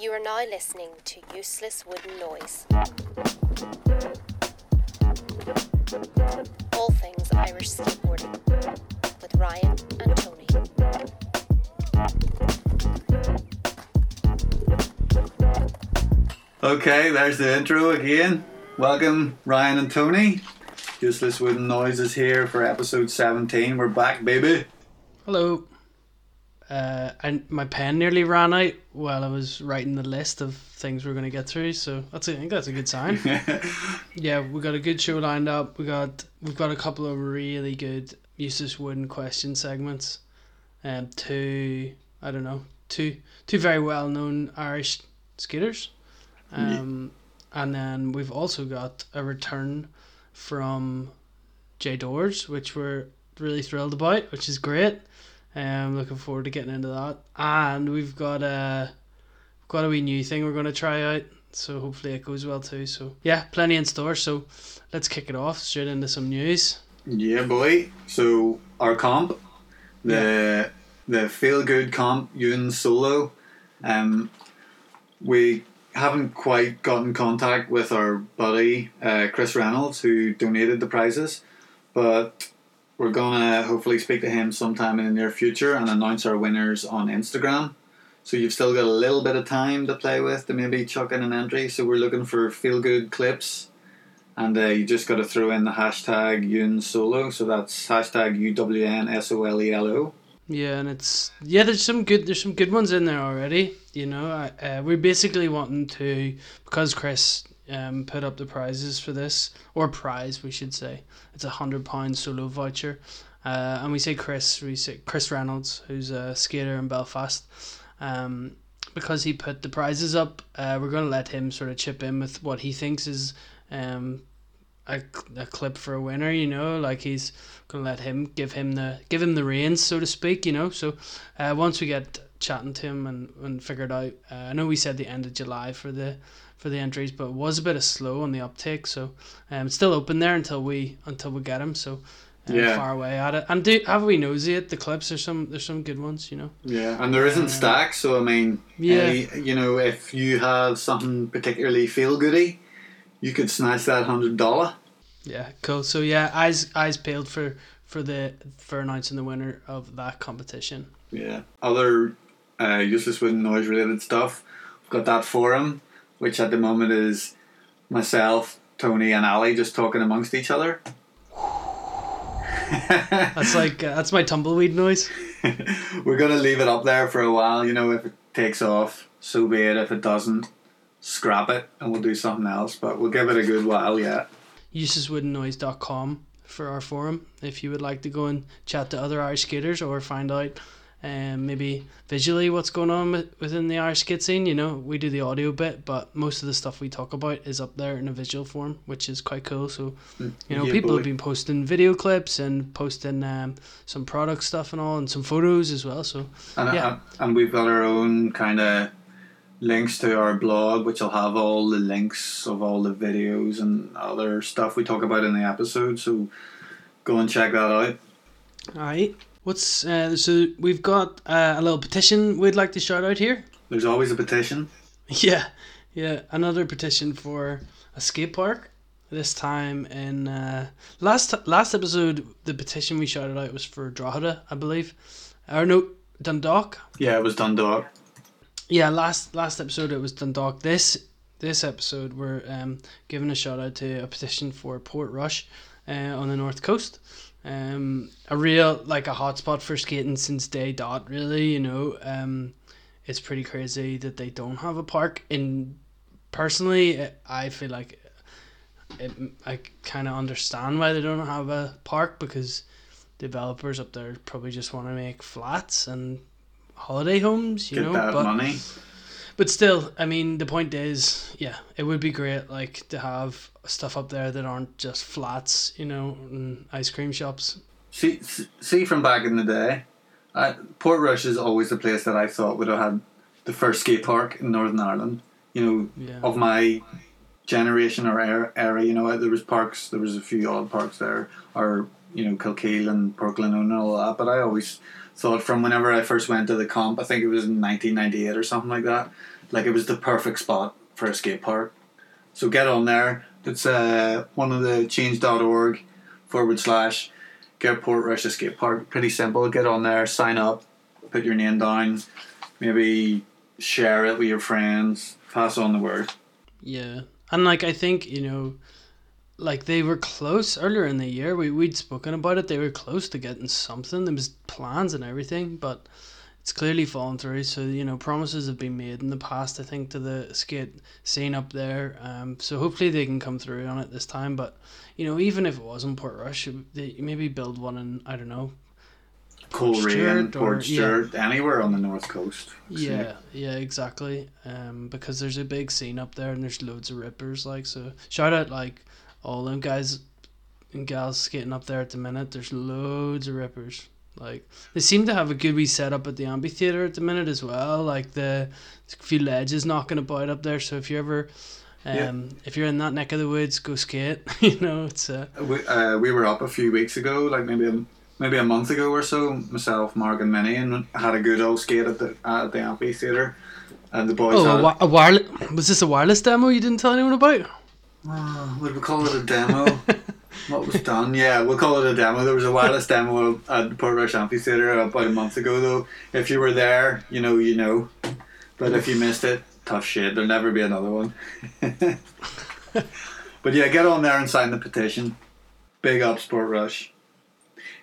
You are now listening to Useless Wooden Noise. All things Irish skateboarding with Ryan and Tony. Okay, there's the intro again. Welcome, Ryan and Tony. Useless Wooden Noises here for episode 17. We're back, baby. Hello. Uh, and my pen nearly ran out while I was writing the list of things we're going to get through. So that's a, I think that's a good sign. yeah, we got a good show lined up. We got we've got a couple of really good useless wooden question segments. Um, two I don't know two two very well known Irish skaters. Um, and then we've also got a return from Jay Doors, which we're really thrilled about, which is great. Um, looking forward to getting into that. And we've got a we've got a wee new thing we're going to try out. So hopefully it goes well too. So yeah, plenty in store. So let's kick it off straight into some news. Yeah, boy. So, our comp, the the feel good comp, Ewan Solo, um, we haven't quite got in contact with our buddy uh, Chris Reynolds who donated the prizes, but we're gonna hopefully speak to him sometime in the near future and announce our winners on Instagram. So you've still got a little bit of time to play with to maybe chuck in an entry. So we're looking for feel good clips, and uh, you just got to throw in the hashtag Ewan Solo. So that's hashtag U W N S O L E L O. Yeah, and it's yeah. There's some good. There's some good ones in there already. You know, uh, we're basically wanting to because Chris um, put up the prizes for this or prize we should say. It's a hundred pound solo voucher, uh, and we say Chris. We say Chris Reynolds, who's a skater in Belfast. Um, because he put the prizes up, uh, we're going to let him sort of chip in with what he thinks is um, a, a clip for a winner. You know, like he's going to let him give him the give him the reins, so to speak. You know, so uh, once we get chatting to him and, and figured out, uh, I know we said the end of July for the for the entries, but it was a bit of slow on the uptake. So um, it's still open there until we until we get him. So. Um, Yeah. far away at it, and do have we nosy at the clips? There's some there's some good ones, you know. Yeah, and there isn't stacks, so I mean, Yeah. any- you know, if you have something particularly feel goody, you could snatch that hundred dollar. Yeah, cool. So yeah, eyes eyes peeled for for the for announcing the winner of that competition. Yeah. Other uh, useless wooden noise related stuff. We've got that forum, which at the moment is myself, Tony, and Ali just talking amongst each other. That's like uh, that's my tumbleweed noise. We're gonna leave it up there for a while. You know, if it takes off, so be it. If it doesn't, scrap it and we'll do something else. But we'll give it a good while yet. Uselesswoodennoise.com for our forum if you would like to go and chat to other Irish skaters or find out um, maybe visually what's going on with, within the Irish skate scene. You know, we do the audio bit, but most of the stuff we talk about is up there in a visual form, which is quite cool. So, you know, Yeah, people boy. have been posting video clips and posting um, some product stuff and all, and some photos as well. So, And, Yeah. and, and we've got our own kind of links to our blog, which will have all the links of all the videos and other stuff we talk about in the episode. So go and check that out. Alright. What's uh, so we've got uh, a little petition we'd like to shout out here. There's always a petition. Yeah, yeah, another petition for a skate park. This time in uh, last last episode, the petition we shouted out was for Drogheda, I believe, or no Dundalk. Yeah, it was Dundalk. Yeah, last last episode it was Dundalk. This this episode we're um, giving a shout out to a petition for Portrush uh, on the north coast. Um, a real like a hotspot for skating since day dot. Really, you know, um, it's pretty crazy that they don't have a park. And personally, I feel like it, I kind of understand why they don't have a park because developers up there probably just want to make flats and holiday homes. You Get know, that but money. But still, I mean, the point is, yeah, it would be great, like, to have stuff up there that aren't just flats, you know, and ice cream shops. See, see from back in the day, I, Portrush is always the place that I thought would have had the first skate park in Northern Ireland. You know, Yeah. of my generation or era, era, you know, uh, there was parks, there was a few odd parks there, or you know, Kilkeel and Portland and all that. But I always thought from whenever I first went to the comp, I think it was in 1998 or something like that, like it was the perfect spot for a skate park. So get on there. It's uh, one of the change.org forward slash get Portrush a skate park. Pretty simple. Get on there, sign up, put your name down, maybe share it with your friends, pass on the word. Yeah, and like I think you know, like they were close earlier in the year. We we'd spoken about it. They were close to getting something. There was plans and everything, but it's clearly fallen through. So you know, promises have been made in the past. I think to the skate scene up there. Um, so hopefully they can come through on it this time. But you know, even if it wasn't Portrush, they maybe build one in I don't know. Coleraine, Portstewart, anywhere on the north coast. Yeah, yeah, exactly. Um, because there's a big scene up there and there's loads of rippers. Like so, shout out like all them guys and gals skating up there at the minute. There's loads of rippers. Like they seem to have a good wee setup at the amphitheater at the minute as well. Like the a few ledges knocking about up there. So if you ever, um, Yeah. if you're in that neck of the woods, go skate. you know, it's uh, We, uh, we were up a few weeks ago, like maybe a, maybe a month ago or so. Myself, Mark, and Minnie, and had a good old skate at the at the amphitheater. And the boys oh had a, wi- a wireless. Was this a wireless demo you didn't tell anyone about? Uh, would we call it a demo? what was done? Yeah, we'll call it a demo. There was a wireless demo at Portrush Amphitheatre about a month ago, though. If you were there, you know, you know. But if you missed it, tough shit. There'll never be another one. but yeah, get on there and sign the petition. Big up Sport Rush.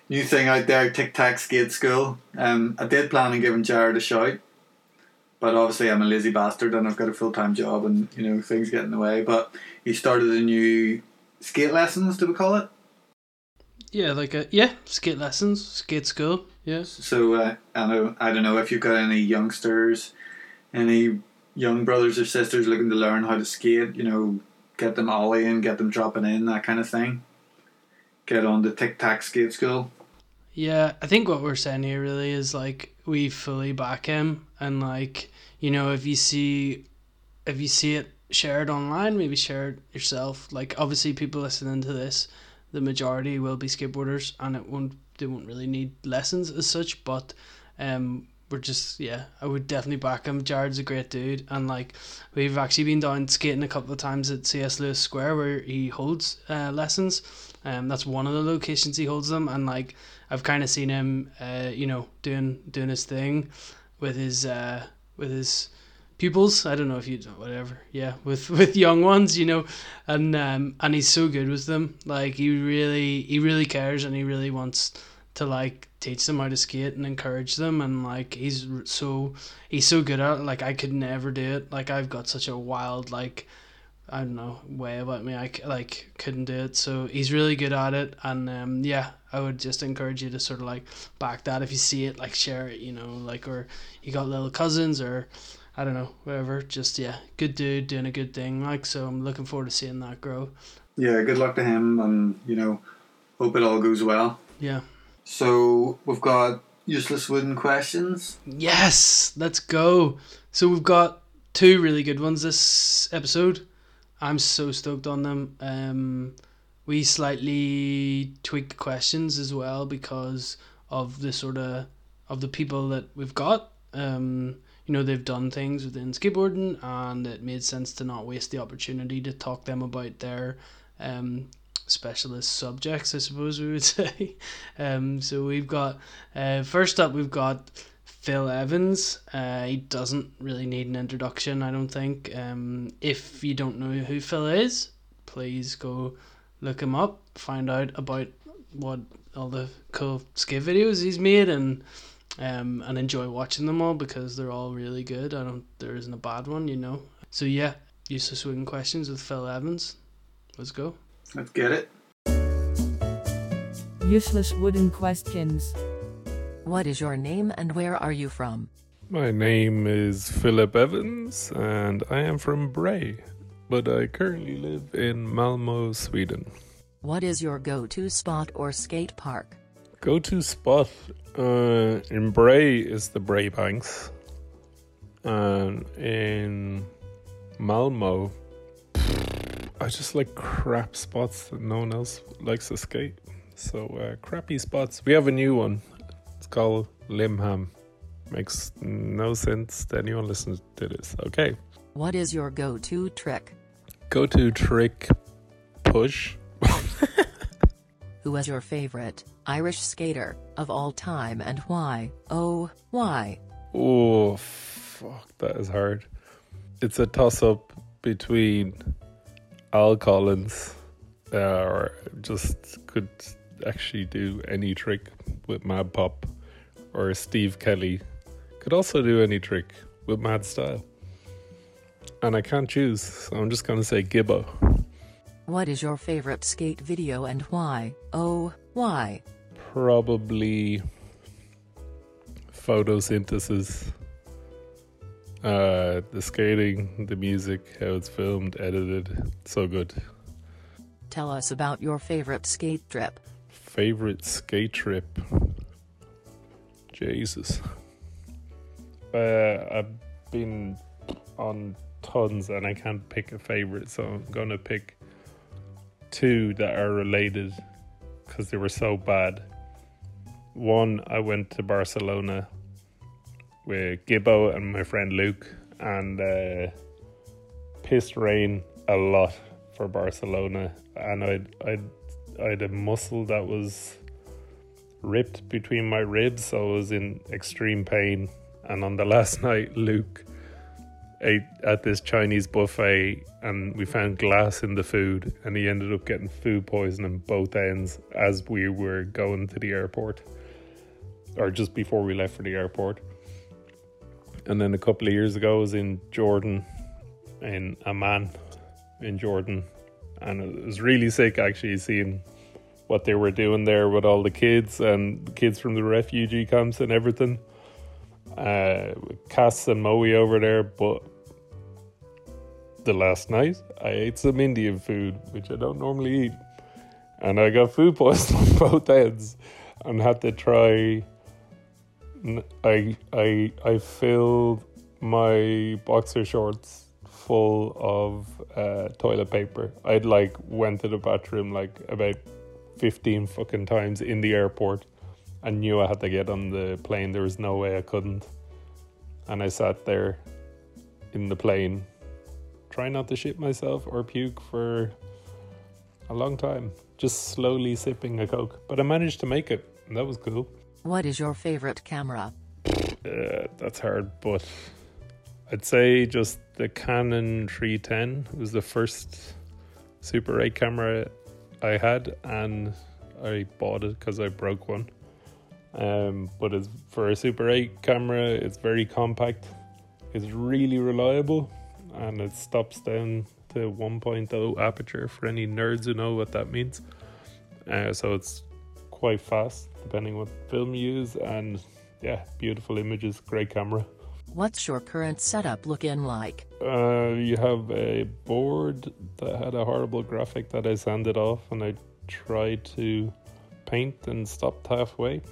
New thing out there, Tic Tac Skate School. Um, I did plan on giving Jared a shout, but obviously I'm a lazy bastard and I've got a full time job and you know things get in the way. But he started a new skate lessons, do we call it? Yeah, like a yeah, skate lessons, skate school. Yes. So uh, I know I don't know if you've got any youngsters, any young brothers or sisters looking to learn how to skate. You know, get them ollieing, get them dropping in, that kind of thing. Get on the Tic Tac Skate School. Yeah, I think what we're saying here really is like we fully back him and like, you know, if you see if you see it shared online, maybe share it yourself. Like obviously people listening to this, the majority will be skateboarders and it won't they won't really need lessons as such, but um we're just yeah, I would definitely back him. Jared's a great dude and like we've actually been down skating a couple of times at CS Lewis Square where he holds uh, lessons. Um that's one of the locations he holds them and like I've kind of seen him, uh, you know, doing doing his thing with his uh, with his pupils. I don't know if you whatever, yeah, with with young ones, you know, and um, and he's so good with them. Like he really he really cares and he really wants to like teach them how to skate and encourage them and like he's so he's so good at it. Like I could never do it. Like I've got such a wild like. I don't know way about me. I like couldn't do it. So he's really good at it, and um, yeah, I would just encourage you to sort of like back that if you see it, like share it, you know, like or you got little cousins or I don't know, whatever. Just yeah, good dude doing a good thing. Like so, I'm looking forward to seeing that grow. Yeah, good luck to him, and you know, hope it all goes well. Yeah. So we've got useless wooden questions. Yes, let's go. So we've got two really good ones this episode. I'm so stoked on them. Um, we slightly tweaked questions as well because of the sort of of the people that we've got. Um, you know, they've done things within skateboarding, and it made sense to not waste the opportunity to talk them about their um, specialist subjects, I suppose we would say. Um, so we've got uh, first up, we've got Phil Evans. Uh, he doesn't really need an introduction, I don't think. Um, if you don't know who Phil is, please go look him up, find out about what all the cool skate videos he's made, and um, and enjoy watching them all because they're all really good. I don't, there isn't a bad one, you know. So yeah, useless wooden questions with Phil Evans. Let's go. Let's get it. Useless wooden questions. What is your name and where are you from? My name is Philip Evans and I am from Bray, but I currently live in Malmo, Sweden. What is your go to spot or skate park? Go to spot uh, in Bray is the Bray Banks, and in Malmo, I just like crap spots that no one else likes to skate. So, uh, crappy spots. We have a new one. It's called Limhamn. Makes no sense to anyone listening to this. Okay. What is your go to trick? Go to trick push. Who is your favorite Irish skater of all time and why? Oh, why? Oh, fuck, that is hard. It's a toss up between Al Collins, uh, or just could actually do any trick with Mad Pop, or Steve Kelly could also do any trick with Mad Style. And I can't choose, so I'm just gonna say Gibbo. What is your favorite skate video and why? Oh, why? Probably photosynthesis. Uh, the skating, the music, how it's filmed, edited, so good. Tell us about your favorite skate trip. Favorite skate trip? Jesus. Uh, I've been on tons and I can't pick a favorite, so I'm gonna pick two that are related because they were so bad. One, I went to Barcelona with Gibbo and my friend Luke, and uh, pissed rain a lot for Barcelona, and I'd I'd I had a muscle that was ripped between my ribs, so I was in extreme pain. And on the last night, Luke ate at this Chinese buffet, and we found glass in the food, and he ended up getting food poisoning both ends as we were going to the airport, or just before we left for the airport. And then a couple of years ago, I was in Jordan, in Amman, in Jordan, and it was really sick actually seeing what they were doing there with all the kids and the kids from the refugee camps and everything. Uh, Cass and Moe over there, but the last night I ate some Indian food, which I don't normally eat, and I got food poisoning both ends, and had to try. I I I filled my boxer shorts full of uh, toilet paper. I'd like went to the bathroom like about fifteen fucking times in the airport. I knew I had to get on the plane. There was no way I couldn't, and I sat there in the plane, trying not to shit myself or puke for a long time, just slowly sipping a coke. But I managed to make it, and that was cool. What is your favorite camera? Uh, that's hard, but I'd say just the Canon 310 it was the first Super 8 camera I had, and I bought it because I broke one. Um, but it's, for a Super 8 camera, it's very compact, it's really reliable, and it stops down to 1.0 aperture for any nerds who know what that means. Uh, so it's quite fast, depending what film you use, and yeah, beautiful images, great camera. What's your current setup looking like? Uh, you have a board that had a horrible graphic that I sanded off, and I tried to paint and stopped halfway.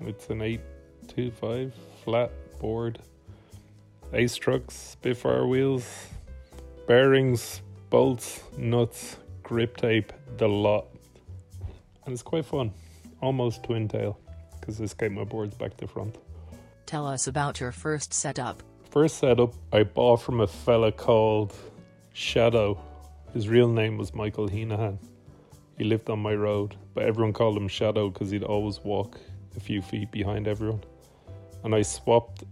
It's an 825 flat board, ace trucks, Spitfire wheels, bearings, bolts, nuts, grip tape, the lot. And it's quite fun. Almost twin tail, because this skate my boards back to front. Tell us about your first setup. First setup I bought from a fella called Shadow. His real name was Michael Heenahan. He lived on my road, but everyone called him Shadow because he'd always walk a few feet behind everyone. And I swapped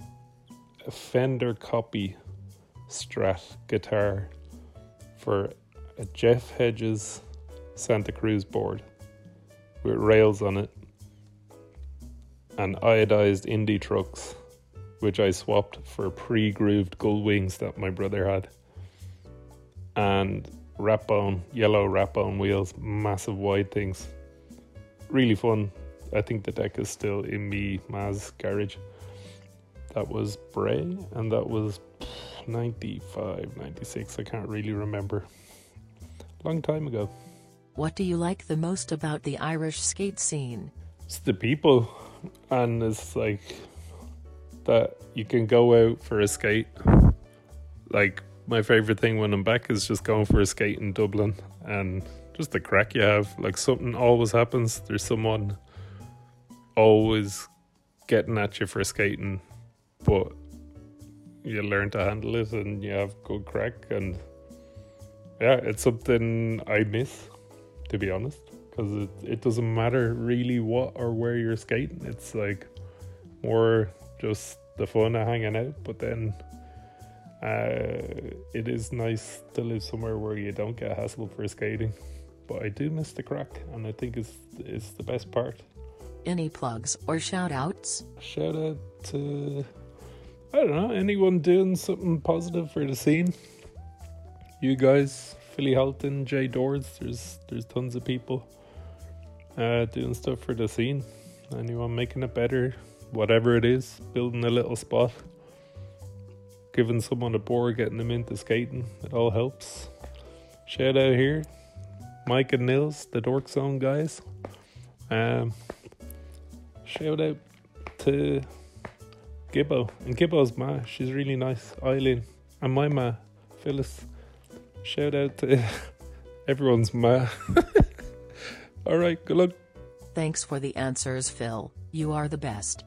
a Fender copy Strat guitar for a Jeff Hedges Santa Cruz board with rails on it and iodized indie trucks, which I swapped for pre grooved Gullwings that my brother had, and Rat Bone, yellow Rat Bone wheels, massive wide things. Really fun. I think the deck is still in me Maz garage. That was Bray, and that was 95, 96. I can't really remember. Long time ago. What do you like the most about the Irish skate scene? It's the people, and it's like that you can go out for a skate. Like, my favorite thing when I'm back is just going for a skate in Dublin and just the crack you have. Like, something always happens. There's someone always getting at you for skating but you learn to handle it and you have good crack and yeah, it's something I miss to be honest because it, it doesn't matter really what or where you're skating. It's like more just the fun of hanging out, but then uh, it is nice to live somewhere where you don't get hassled for skating. But I do miss the crack, and I think it's it's the best part. Any plugs or shout outs? Shout out to I don't know anyone doing something positive for the scene. You guys, Philly Halton, Jay Doors. There's there's tons of people uh, doing stuff for the scene. Anyone making it better, whatever it is, building a little spot, giving someone a board, getting them into skating. It all helps. Shout out here, Mike and Nils, the Dork Zone guys. Um, shout out to Gibbo. And Gibbo's ma, she's really nice. Eileen. And my ma, Phyllis. Shout out to everyone's ma. Alright, good luck. Thanks for the answers, Phil. You are the best.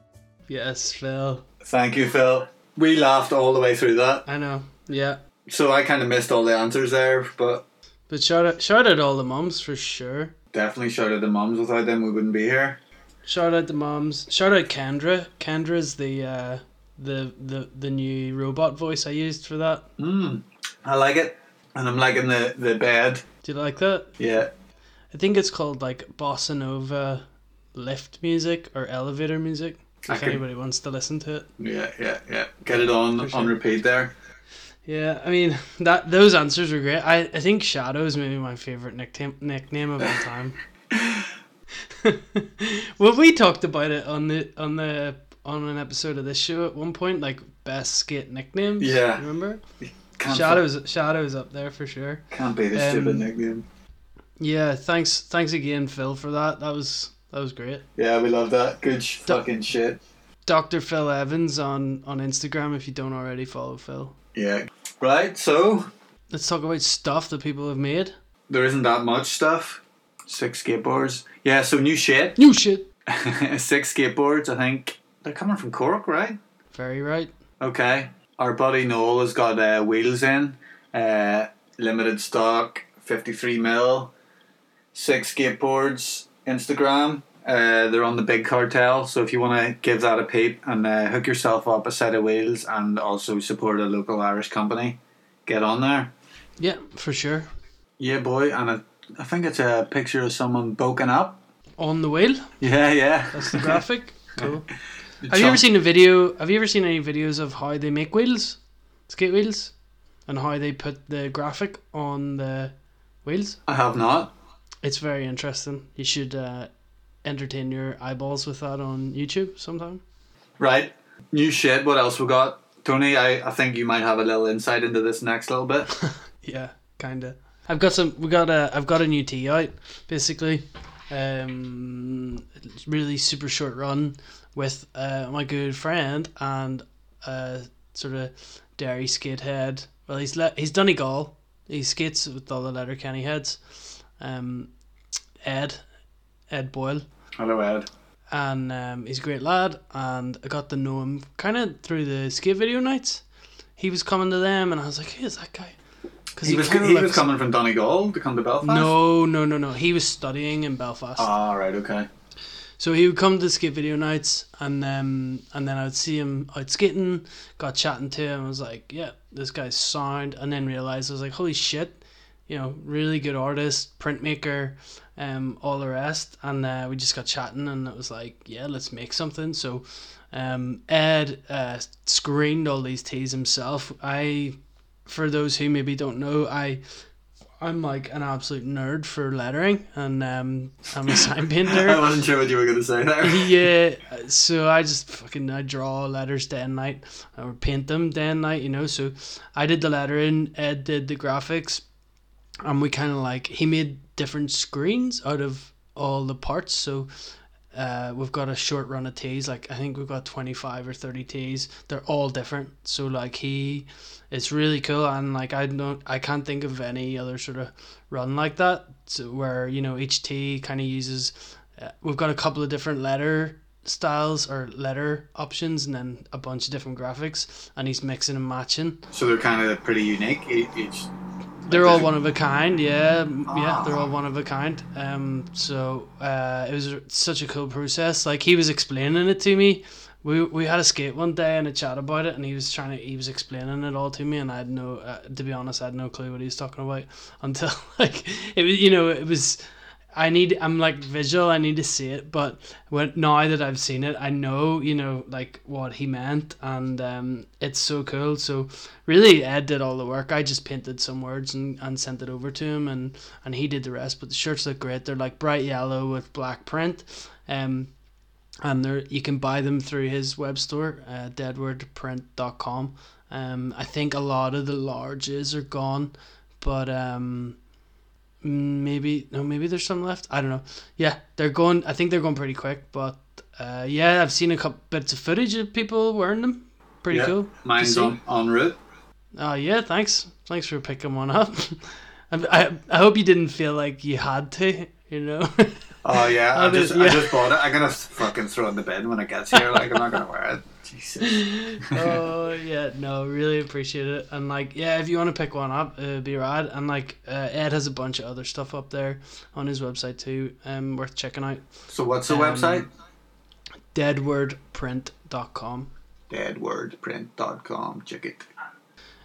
Yes, Phil. Thank you, Phil. We laughed all the way through that, I know. Yeah. so I kind of missed all the answers there, but But shout out, shout out all the mums for sure. definitely shout out the mums. Without them, we wouldn't be here. Shout out the moms. Shout out Kendra. Kendra's the uh, the the the new robot voice I used for that. Mm, I like it, and I'm liking the the bed. Do you like that? Yeah, I think it's called like bossa nova lift music or elevator music. If can- anybody wants to listen to it. yeah, yeah, yeah. Get it on sure. on repeat there. Yeah, I mean that those answers were great. I, I think Shadow is maybe my favorite nickname nickname of all time. well, we talked about it on the on the on an episode of this show at one point, like best skate nicknames. Yeah. remember? Can't Shadow's Shadow's up there for sure. can't be the Um, stupid nickname. Yeah, thanks thanks again, Phil, for that. That was that was great. Yeah, we love that. Good sh- Duh. fucking shit. Dr. Phil Evans on on Instagram if you don't already follow Phil. Yeah. Right. So Let's talk about stuff that people have made. there isn't that much stuff. Six skateboards. Yeah. So new shit. New shit. Six skateboards. I think they're coming from Cork, right? Very right. Okay. Our buddy Noel has got uh, wheels in, uh, limited stock, 53 mil, six skateboards, Instagram. Uh, they're on the big cartel, so if you want to give that a peep and uh, hook yourself up a set of wheels and also support a local Irish company, get on there. Yeah, for sure. Yeah, boy, and I I think it's a picture of someone bulking up. On the wheel. Yeah, yeah. That's the graphic. cool. Have you ever seen a video? Have you ever seen any videos of how they make wheels, skate wheels, and how they put the graphic on the wheels? I have not. It's very interesting. You should uh, entertain your eyeballs with that on YouTube sometime. Right. New shit. What else we got? Tony, I, I think you might have a little insight into this next little bit. Yeah, kinda. I've got some. We got a. I've got a new tee out. Basically, um, really super short run with uh, my good friend and uh, sort of Derry skatehead. Well, he's le- he's Donegal. He skates with all the Letterkenny heads. Um, Ed, Ed Boyle Hello, Ed. and um, he's a great lad. And I got to know him kind of through the skate video nights. He was coming to them, and I was like, "Who is that guy?" Because He, was, he was coming from Donegal to come to Belfast? No, no, no, no. He was studying in Belfast, Ah, right, okay. so he would come to the skate video nights, and um, and then I would see him out skating. Got chatting to him. I was like, "Yeah, this guy's sound," and then realized I was like, "Holy shit!" You know, really good artist, printmaker, um, all the rest. And uh, we just got chatting, and it was like, "Yeah, let's make something." So, um, Ed uh, screened all these teas himself. I, for those who maybe don't know, I I'm like an absolute nerd for lettering, and um, I'm a sign painter. I wasn't sure what you were going to say there. yeah, so I just fucking I draw letters day and night, or paint them day and night, you know. So I did the lettering, Ed did the graphics, and we kind of like he made different screens out of all the parts. So uh, we've got a short run of teas. Like I think we've got twenty five or thirty teas. They're all different. So like he, it's really cool. And like I don't, I can't think of any other sort of run like that. So where you know each tea kind of uses. Uh, we've got a couple of different letter styles or letter options, and then a bunch of different graphics, and he's mixing and matching. So they're kind of pretty unique. Each. They're Like, all one of a kind, yeah, m- yeah. They're Ah. all one of a kind. Um, so uh, it was such a cool process. Like he was explaining it to me. We we had a skate one day and a chat about it, and he was trying to he was explaining it all to me, and I had no uh, to be honest, I had no clue what he was talking about until like it was you know it was. I need I'm like visual. I need to see it, but when now that I've seen it, I know you know like what he meant, and um, it's so cool. So really, Ed did all the work. I just painted some words and, and sent it over to him, and and he did the rest. But the shirts look great. They're like bright yellow with black print, um, and they're you can buy them through his web store, uh, deadwordprint.com. Um, I think a lot of the larges are gone, but um maybe no maybe there's some left. I don't know. Yeah they're going i think they're going pretty quick but uh yeah i've seen a couple bits of footage of people wearing them. Pretty Yeah, cool Mine's on en route. oh yeah thanks. Thanks for picking one up. I, I, I hope you didn't feel like you had to you know? Oh yeah, I just there's- I just bought it. I'm gonna fucking throw it in the bin when it gets here. Like I'm not gonna wear it. Jesus. oh yeah no really appreciate it and like yeah if you want to pick one up it'd be rad and like uh, ed has a bunch of other stuff up there on his website too um worth checking out So what's the Um, website? deadwordprint.com Deadwordprint.com. Check it.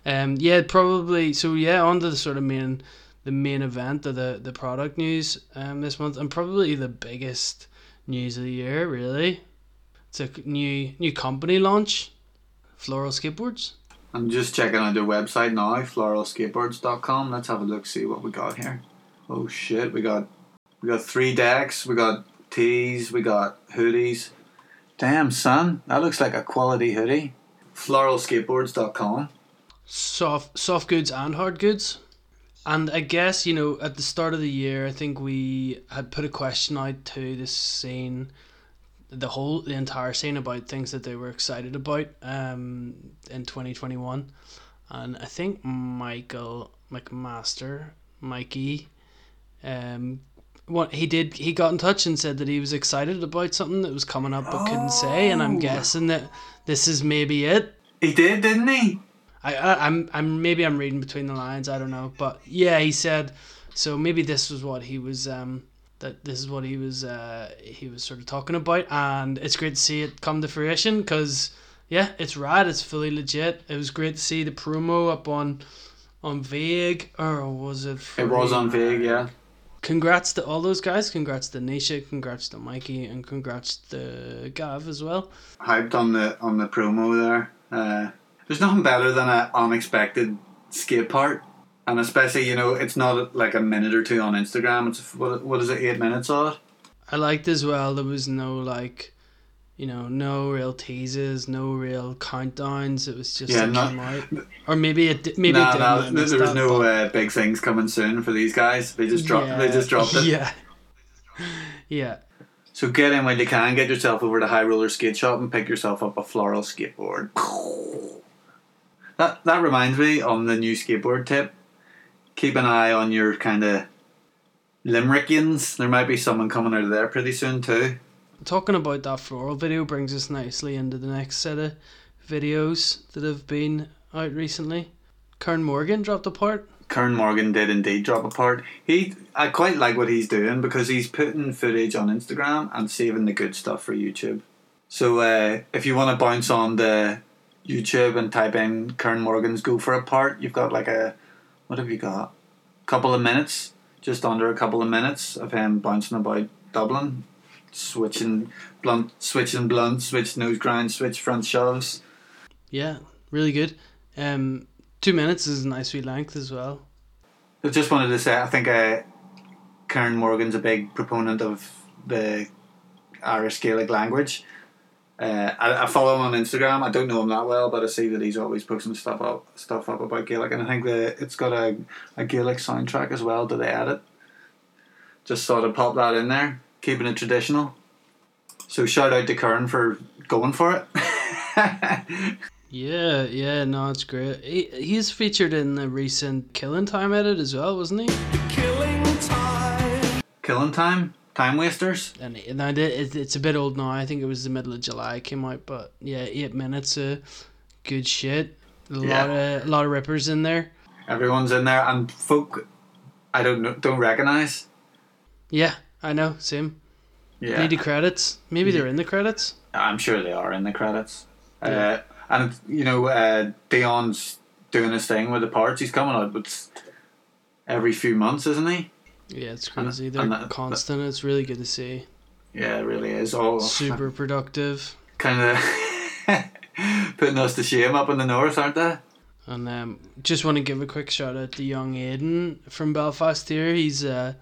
Um, yeah, probably. So yeah, on to the sort of main, the main event of the the product news um this month, and probably the biggest news of the year. Really, it's a new new company launch, Floral Skateboards. I'm just checking out their website now, floralskateboards.com. Let's have a look, see what we got here. Oh shit, we got we got three decks, we got tees, we got hoodies. Damn son, that looks like a quality hoodie. Floralskateboards.com. soft soft goods and hard goods. And I guess you know at the start of the year, I think we had put a question out to the scene, the whole the entire scene about things that they were excited about um in twenty twenty one, and I think Michael McMaster, Mikey, um. What he did, he got in touch and said that he was excited about something that was coming up but couldn't say, and I'm Oh. guessing that this is maybe it. He did, didn't he? I, I I'm I'm maybe I'm reading between the lines. I don't know, but yeah, he said. So maybe this was what he was um that this is what he was uh he was sort of talking about, and it's great to see it come to fruition because yeah, it's rad. It's fully legit. It was great to see the promo up on on Vague or was it? It was on Vig, yeah. Congrats to all those guys. Congrats to Nisha. Congrats to Mikey, and congrats to Gav as well. Hyped on the on the promo there. Uh, there's nothing better than an unexpected skate part. And especially, you know, it's not like a minute or two on Instagram. It's what, what is it, eight minutes of it? I liked as well. There was no like, you know, no real teases, no real countdowns. It was just Yeah, not- out, or maybe it maybe no, it didn't. no, there was that, no uh, big things coming soon for these guys. They just dropped. They Yeah, just dropped it. Yeah, yeah. So get in when you can. Get yourself over to High Roller Skate Shop and pick yourself up a floral skateboard. That that reminds me on the new skateboard tip. Keep an eye on your kind of Limerickians. There might be someone coming out of there pretty soon too. Talking about that floral video brings us nicely into the next set of videos that have been out recently. Kern Morgan dropped a part. Kern Morgan did indeed drop apart. He, I quite like what he's doing because he's putting footage on Instagram and saving the good stuff for YouTube. So uh, if you want to bounce on the YouTube and type in Kern Morgan's "Go for a Part," you've got like a, what have you got? A Couple of minutes, just under a couple of minutes of him bouncing about Dublin, switching blunt, switching blunt, switch nose grind, switch front shoves. Yeah, really good. Um, two minutes is a nice wee length as well. I just wanted to say, I think uh, Karen Morgan's a big proponent of the Irish Gaelic language. Uh, I, I follow him on Instagram. I don't know him that well, but I see that he's always posting stuff up, stuff up about Gaelic, and I think that it's got a, a Gaelic soundtrack as well to the edit. Just sort of pop that in there, keeping it traditional. So shout out to Karen for going for it. Yeah, yeah, no, it's great. He, he's featured in the recent Killing Time edit as well, wasn't he? Killing time. Killing Time Wasters. And and it, it's a bit old now. I think it was the middle of July it came out, but yeah, eight minutes of good shit. A Yeah. lot of a lot of rippers in there. Everyone's in there, and folk I don't know, don't recognize. Yeah, I know. Same. Yeah, Need the credits. Maybe they're in the credits. I'm sure they are in the credits. Yeah. Uh, and you know, uh, Dion's doing his thing with the parts. He's coming out with every few months, isn't he? Yeah, it's And- crazy. They're and that- constant. It's really good to see. Yeah, it really is. All Super productive. kind of putting us to shame up in the north, aren't they? And um, just want to give a quick shout out to young Aiden from Belfast here. He's uh,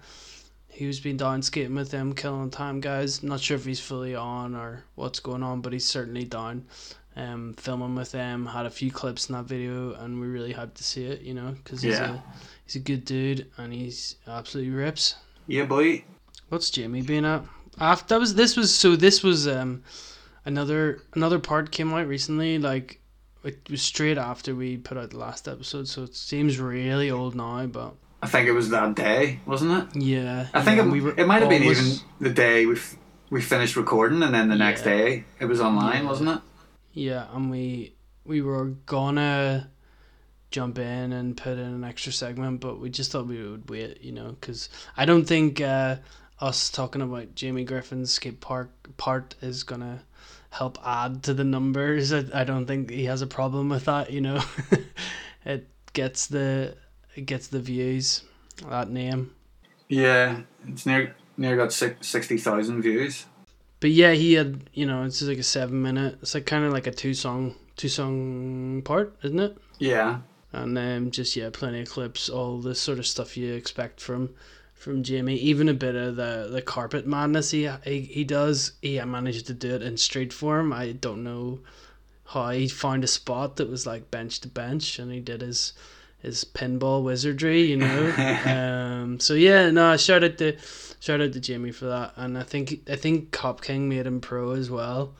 he was been down skating with them, killing time, guys. Not sure if he's fully on or what's going on, but he's certainly down. Um, filming with them, had a few clips in that video, and we really hyped to see it. You know, because he's Yeah. a he's a good dude, and he's absolutely rips. Yeah, boy. What's Jamie been at? After that was this was so this was um another another part came out recently like it was straight after we put out the last episode so it seems really old now but I think it was that day, wasn't it? yeah I think yeah, it, we were it might have been even the day we f- we finished recording, and then the next day it was online, Yeah. wasn't it? yeah and we we were gonna jump in and put in an extra segment but we just thought we would wait you know because I don't think uh, us talking about Jamie Griffin's skate park part is gonna help add to the numbers. I, I don't think he has a problem with that. You know, it gets the it gets the views. That name, Yeah, it's near near got six, sixty thousand views. but yeah, he had you know it's like a seven minute. It's like kind of like a two song two song part, isn't it? Yeah, and um, just yeah, plenty of clips, all the sort of stuff you expect from from Jamie. Even a bit of the the carpet madness he he, he does. He managed to do it in street form. I don't know how he found a spot that was like bench to bench, and he did his his pinball wizardry, you know. um, so yeah, no, shout out to shout out to Jamie for that, and I think I think Cop King made him pro as well.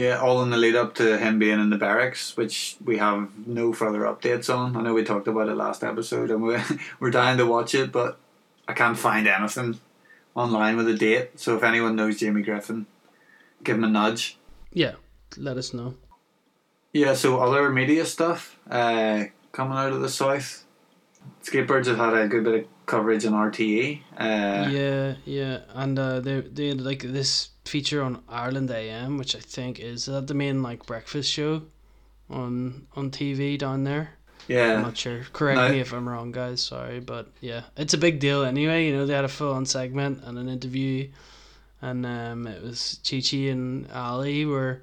Yeah, all in the lead up to him being in the barracks, which we have no further updates on. I know we talked about it last episode, and we we're dying to watch it, but I can't find anything online with a date. So if anyone knows Jamie Griffin, give him a nudge. Yeah, let us know. Yeah, so other media stuff uh, coming out of the south. Skateboards have had a good bit of coverage on RTE. Uh, yeah, yeah, and uh, they they like this feature on Ireland AM, which I think is that the main like breakfast show on on TV down there. Yeah. I'm not sure. Correct No. me if I'm wrong, guys. Sorry, but yeah, it's a big deal anyway. You know, they had a full on segment and an interview, and um, it was Chi Chi and Ali were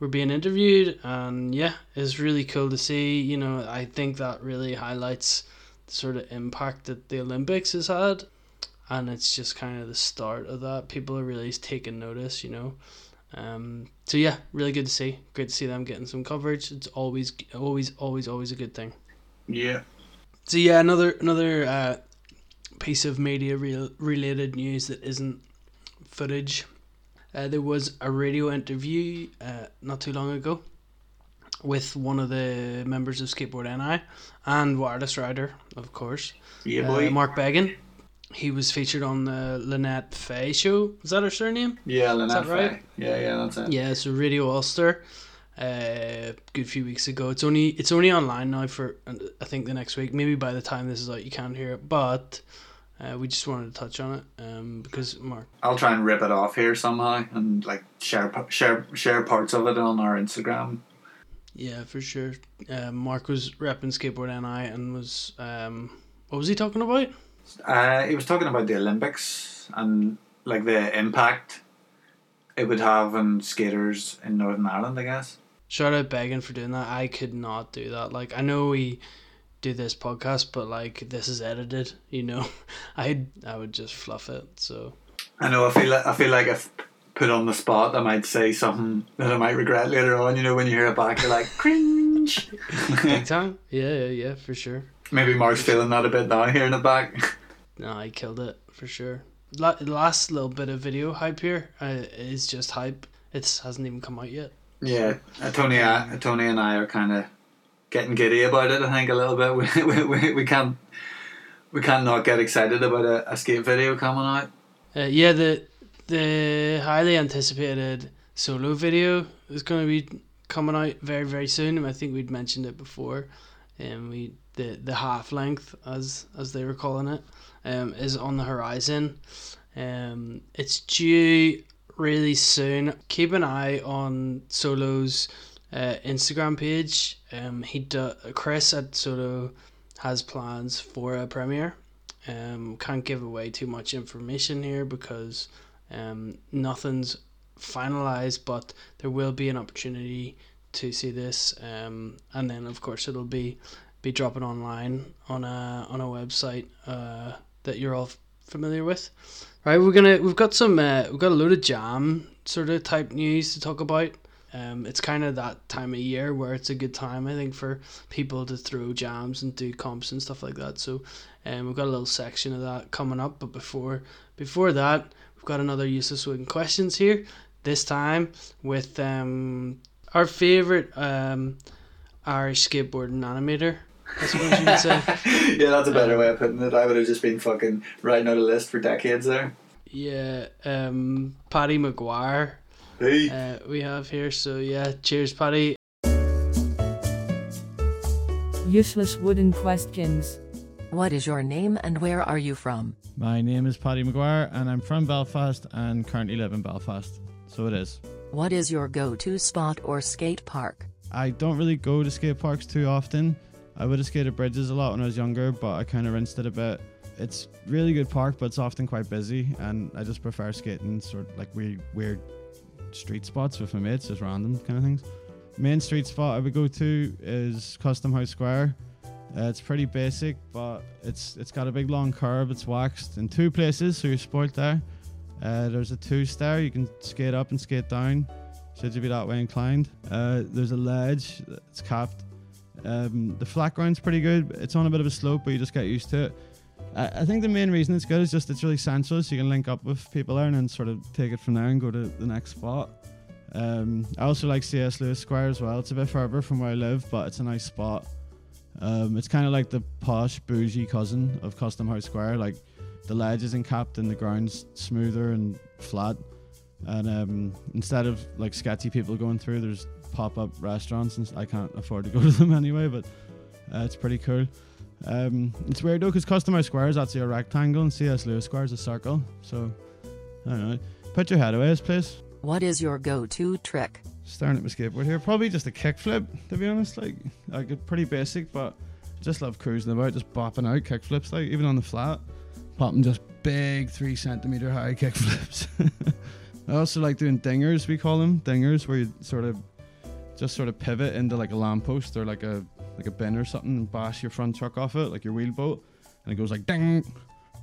were being interviewed, and yeah, it's really cool to see. You know, I think that really highlights the sort of impact that the Olympics has had, and it's just kind of the start of that. People are really taking notice. You know. Um, so yeah, really good to see. Great to see them getting some coverage. It's always, always, always, always a good thing. yeah. So yeah, another another uh, piece of media real related news that isn't footage. Uh, there was a radio interview uh, not too long ago with one of the members of Skateboard NI and Wireless Rider, of course, Yeah, uh, boy. Mark Began. He was featured on the Lynette Fay show. Is that her surname? yeah, Lynette that right? Fay. Yeah, yeah, that's it. Yeah, so Radio Ulster, uh, good few weeks ago. It's only it's only online now for I think the next week. Maybe by the time this is out, you can't hear it. But uh, we just wanted to touch on it um, because Mark. I'll try and rip it off here somehow and like share share share parts of it on our Instagram. Yeah, for sure. Uh, Mark was repping skateboard NI and was um, what was he talking about? Uh, he was talking about the Olympics and like the impact it would have on skaters in Northern Ireland, I guess. Shout out begging for doing that. I could not do that. Like I know we do this podcast, but like this is edited. You know, I I would just fluff it. So I know. I feel like I feel like if put on the spot, I might say something that I might regret later on. You know, when you hear it back, you're like cringe. big time. Yeah, yeah, yeah, for sure. Maybe Mark's feeling that a bit now, here in the back. No, I killed it for sure. La- last little bit of video hype here uh, is just hype. It hasn't even come out yet. yeah, uh, Tony, uh, Tony and I are kind of getting giddy about it. I think a little bit. We we, we, we can't we can't not get excited about a, a skate video coming out. Uh, yeah, the the highly anticipated solo video is going to be coming out very very soon. I think we'd mentioned it before. and we the the half length as as they were calling it, um, is on the horizon. Um, it's due really soon. Keep an eye on Solo's uh, Instagram page. Um, he do, Chris at Solo has plans for a premiere. Um, can't give away too much information here because um, nothing's finalized, but there will be an opportunity to see this. Um, and then of course it'll be be dropping online on a on a website uh, that you're all familiar with. Right, we're gonna we've got some uh, we've got a load of jam sort of type news to talk about. Um, it's kind of that time of year where it's a good time, I think, for people to throw jams and do comps and stuff like that. So, um, we've got a little section of that coming up. But before before that, we've got another useless wooden questions here. This time with um, our favorite um, Irish skateboarding animator. I suppose you could say. yeah, that's a better way of putting it. I would have just been fucking writing out a list for decades there. Yeah, um, Paddy Maguire. Hey. uh, we have here. So yeah, cheers, Paddy. Useless wooden questions. What is your name and where are you from? My name is Paddy Maguire and I'm from Belfast and currently live in Belfast. So it is. What is your go to spot or skate park? I don't really go to skate parks too often. I would have skated bridges a lot when I was younger, but I kind of rinsed it a bit. It's really good park, but it's often quite busy, and I just prefer skating sort of like weird, weird street spots with my mates, just random kind of things. Main street spot I would go to is Custom House Square. Uh, it's pretty basic, but it's it's got a big long curb. It's waxed in two places, so you're spoilt there. Uh, there's a two stair You can skate up and skate down. Should you be that way inclined? Uh, there's a ledge. It's capped. Um, the flat ground's pretty good. It's on a bit of a slope, but you just get used to it. I, I think the main reason it's good is just it's really central, so you can link up with people there and then sort of take it from there and go to the next spot. Um, I also like CS Lewis Square as well. It's a bit further from where I live, but it's a nice spot. Um, it's kind of like the posh, bougie cousin of Custom House Square. Like the ledge isn't capped and the ground's smoother and flat. And um, instead of like sketchy people going through, there's pop-up restaurants, and I can't afford to go to them anyway. But uh, it's pretty cool. Um, it's weird though, because Custom House Square is actually a rectangle, and CS Lewis Square is a circle. So I don't know. Put your head away, this place. What is your go to trick? Staring at my skateboard here, probably just a kickflip. To be honest, like like pretty basic, but just love cruising about, just bopping out kickflips, like even on the flat, popping just big three centimeter high kickflips. I also like doing dingers, we call them dingers, where you sort of just sort of pivot into like a lamppost or like a like a bin or something and bash your front truck off it, like your wheelboat, and it goes like ding.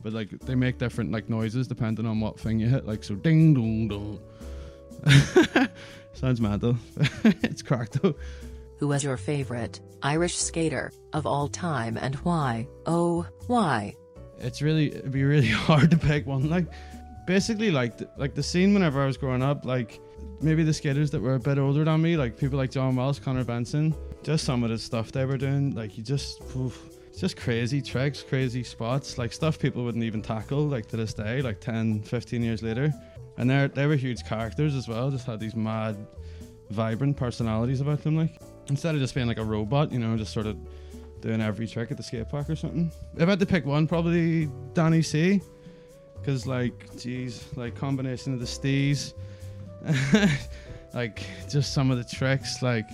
But like they make different like noises depending on what thing you hit, like so ding dong dong. Sounds mad though. it's cracked though. Who is your favorite Irish skater of all time and why? Oh, why? It's really it'd be really hard to pick one. Like basically like the, like the scene whenever I was growing up, like maybe the skaters that were a bit older than me, like people like John Wells, Connor Benson, just some of the stuff they were doing, like you just oof, just crazy tricks, crazy spots, like stuff people wouldn't even tackle like to this day, like 10, 15 years later. And they they were huge characters as well, just had these mad vibrant personalities about them like instead of just being like a robot, you know, just sort of doing every trick at the skate park or something. If I had to pick one, probably Danny C. Because, like, geez, like, combination of the stees, like, just some of the tricks, like,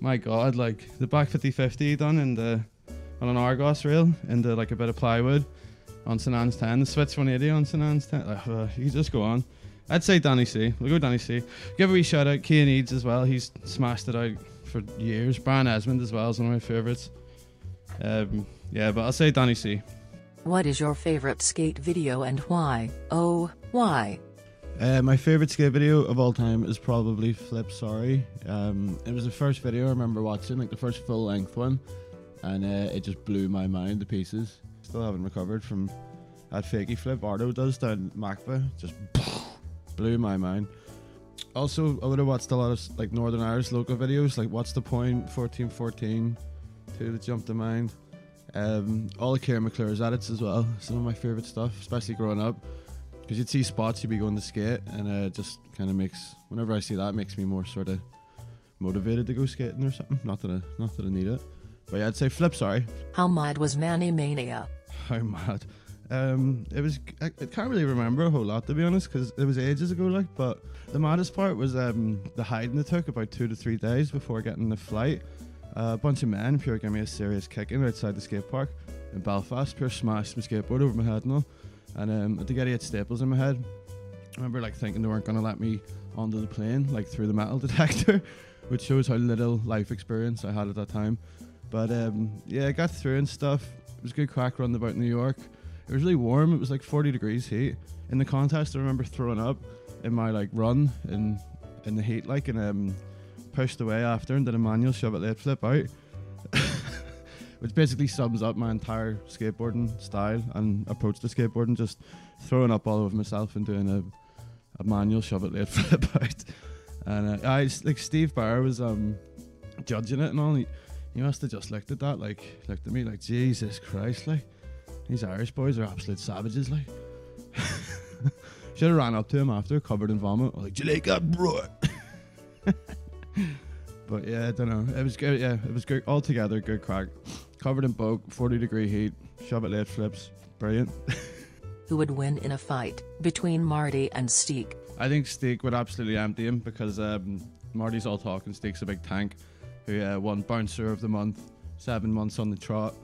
my god, like, the back 50 50 done in the, on an Argos rail, into like a bit of plywood on St. Anne's 10, the Switch 180 on St. Anne's 10. Like, uh, you just go on. I'd say Danny C. We'll go Danny C. Give a wee shout out, Kean Eads as well. He's smashed it out for years. Brian Esmond as well is one of my favourites. Um, yeah, but I'll say Danny C. What is your favorite skate video and why? Oh, why? Uh, my favourite skate video of all time is probably Flip Sorry. Um, it was the first video I remember watching, like the first full length one, and uh, it just blew my mind to pieces. Still haven't recovered from that fakey flip Arto does down Macba. Just blew my mind. Also, I would have watched a lot of like Northern Irish local videos, like What's the Point, 1414, two that jumped to mind. Um, all of Kieran McClure's edits as well, some of my favourite stuff, especially growing up. Because you'd see spots you'd be going to skate, and uh, it just kind of makes whenever I see that, makes me more sort of motivated to go skating or something. Not that I, not that I need it, but yeah, I'd say flip. Sorry, How mad was Manny Mania? how mad. Um, it was. I, I can't really remember a whole lot to be honest, because it was ages ago. Like, but the maddest part was um the hiding it took about two to three days before getting the flight. Uh, a bunch of men pure gave me a serious kicking outside the skate park in Belfast. Pure smashed my skateboard over my head and all, and um, I to get eight staples in my head. I remember like thinking they weren't gonna let me onto the plane, like through the metal detector, which shows how little life experience I had at that time. But um, yeah, I got through and stuff. It was a good crack run about New York. It was really warm. It was like 40 degrees heat. In the contest, I remember throwing up in my like run in in the heat, like and um, pushed away after and did a manual shove it late flip out, which basically sums up my entire skateboarding style and approach to skateboarding. Just throwing up all over myself and doing a, a manual shove it late flip out. And uh, I like Steve Barr was um judging it and all. He, he must have just looked at that, like looked at me like Jesus Christ, like these Irish boys are absolute savages, like. Should have ran up to him after, covered in vomit. Like, do you like that, bro? but yeah, I don't know. It was good. Yeah, it was good. Altogether, good crack. Covered in bog, 40 degree heat, shove it late flips. Brilliant. Who would win in a fight between Marty and Steek? I think Steak would absolutely empty him because um, Marty's all talk and Steak's a big tank who uh, won Bouncer of the Month, seven months on the trot,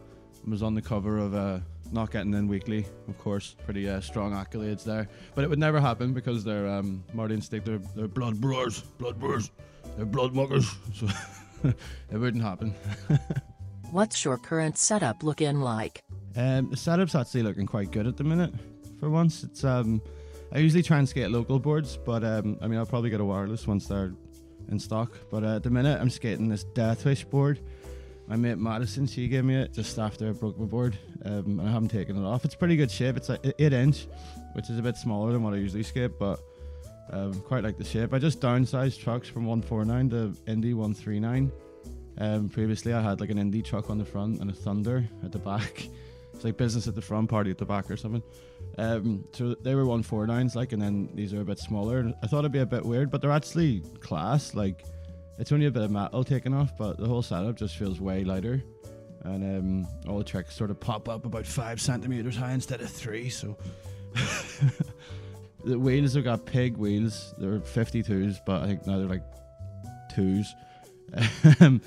and was on the cover of uh, Not Getting In Weekly, of course. Pretty uh, strong accolades there. But it would never happen because they're um, Marty and Steak, they're, they're blood brewers, blood brewers, they're blood muggers. So it wouldn't happen. What's your current setup looking like? Um, the setup's actually looking quite good at the minute. For once, it's um, I usually try and skate local boards, but um, I mean I'll probably get a wireless once they're in stock. But uh, at the minute, I'm skating this Deathwish board. My mate Madison, she gave me it just after I broke my board, um, and I haven't taken it off. It's pretty good shape. It's like e- eight inch, which is a bit smaller than what I usually skate, but um, quite like the shape. I just downsized trucks from 149 to Indy 139. Um, previously, I had like an Indy truck on the front and a Thunder at the back. It's like business at the front, party at the back, or something. Um, so they were 149s, like, and then these are a bit smaller. I thought it'd be a bit weird, but they're actually class. Like, it's only a bit of metal taken off, but the whole setup just feels way lighter. And um, all the tricks sort of pop up about five centimeters high instead of three. So the wheels have got pig wheels. They're 52s, but I think now they're like twos.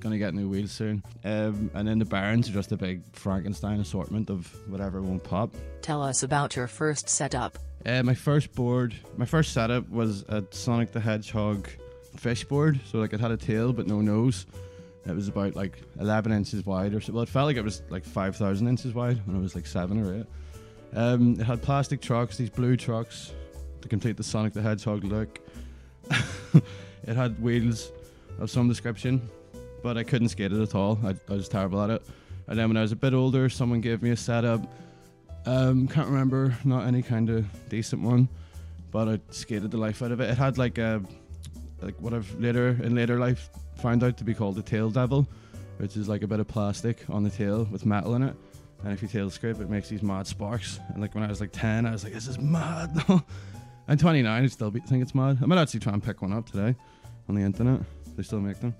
Gonna get new wheels soon. Um, and then the Barons are just a big Frankenstein assortment of whatever won't pop. Tell us about your first setup. Uh, my first board, my first setup was a Sonic the Hedgehog fish board. So like it had a tail but no nose. It was about like 11 inches wide, or so. Well, it felt like it was like 5,000 inches wide when I was like seven or eight. Um, it had plastic trucks, these blue trucks, to complete the Sonic the Hedgehog look. it had wheels of some description, but I couldn't skate it at all. I, I was terrible at it. And then when I was a bit older, someone gave me a setup. Um, can't remember, not any kind of decent one, but I skated the life out of it. It had like a, like what I've later in later life found out to be called the tail devil, which is like a bit of plastic on the tail with metal in it. And if you tail scrape, it makes these mad sparks. And like when I was like 10, I was like, this is mad. I'm 29, I still be, think it's mad. I might actually try and pick one up today on the internet. They still make them.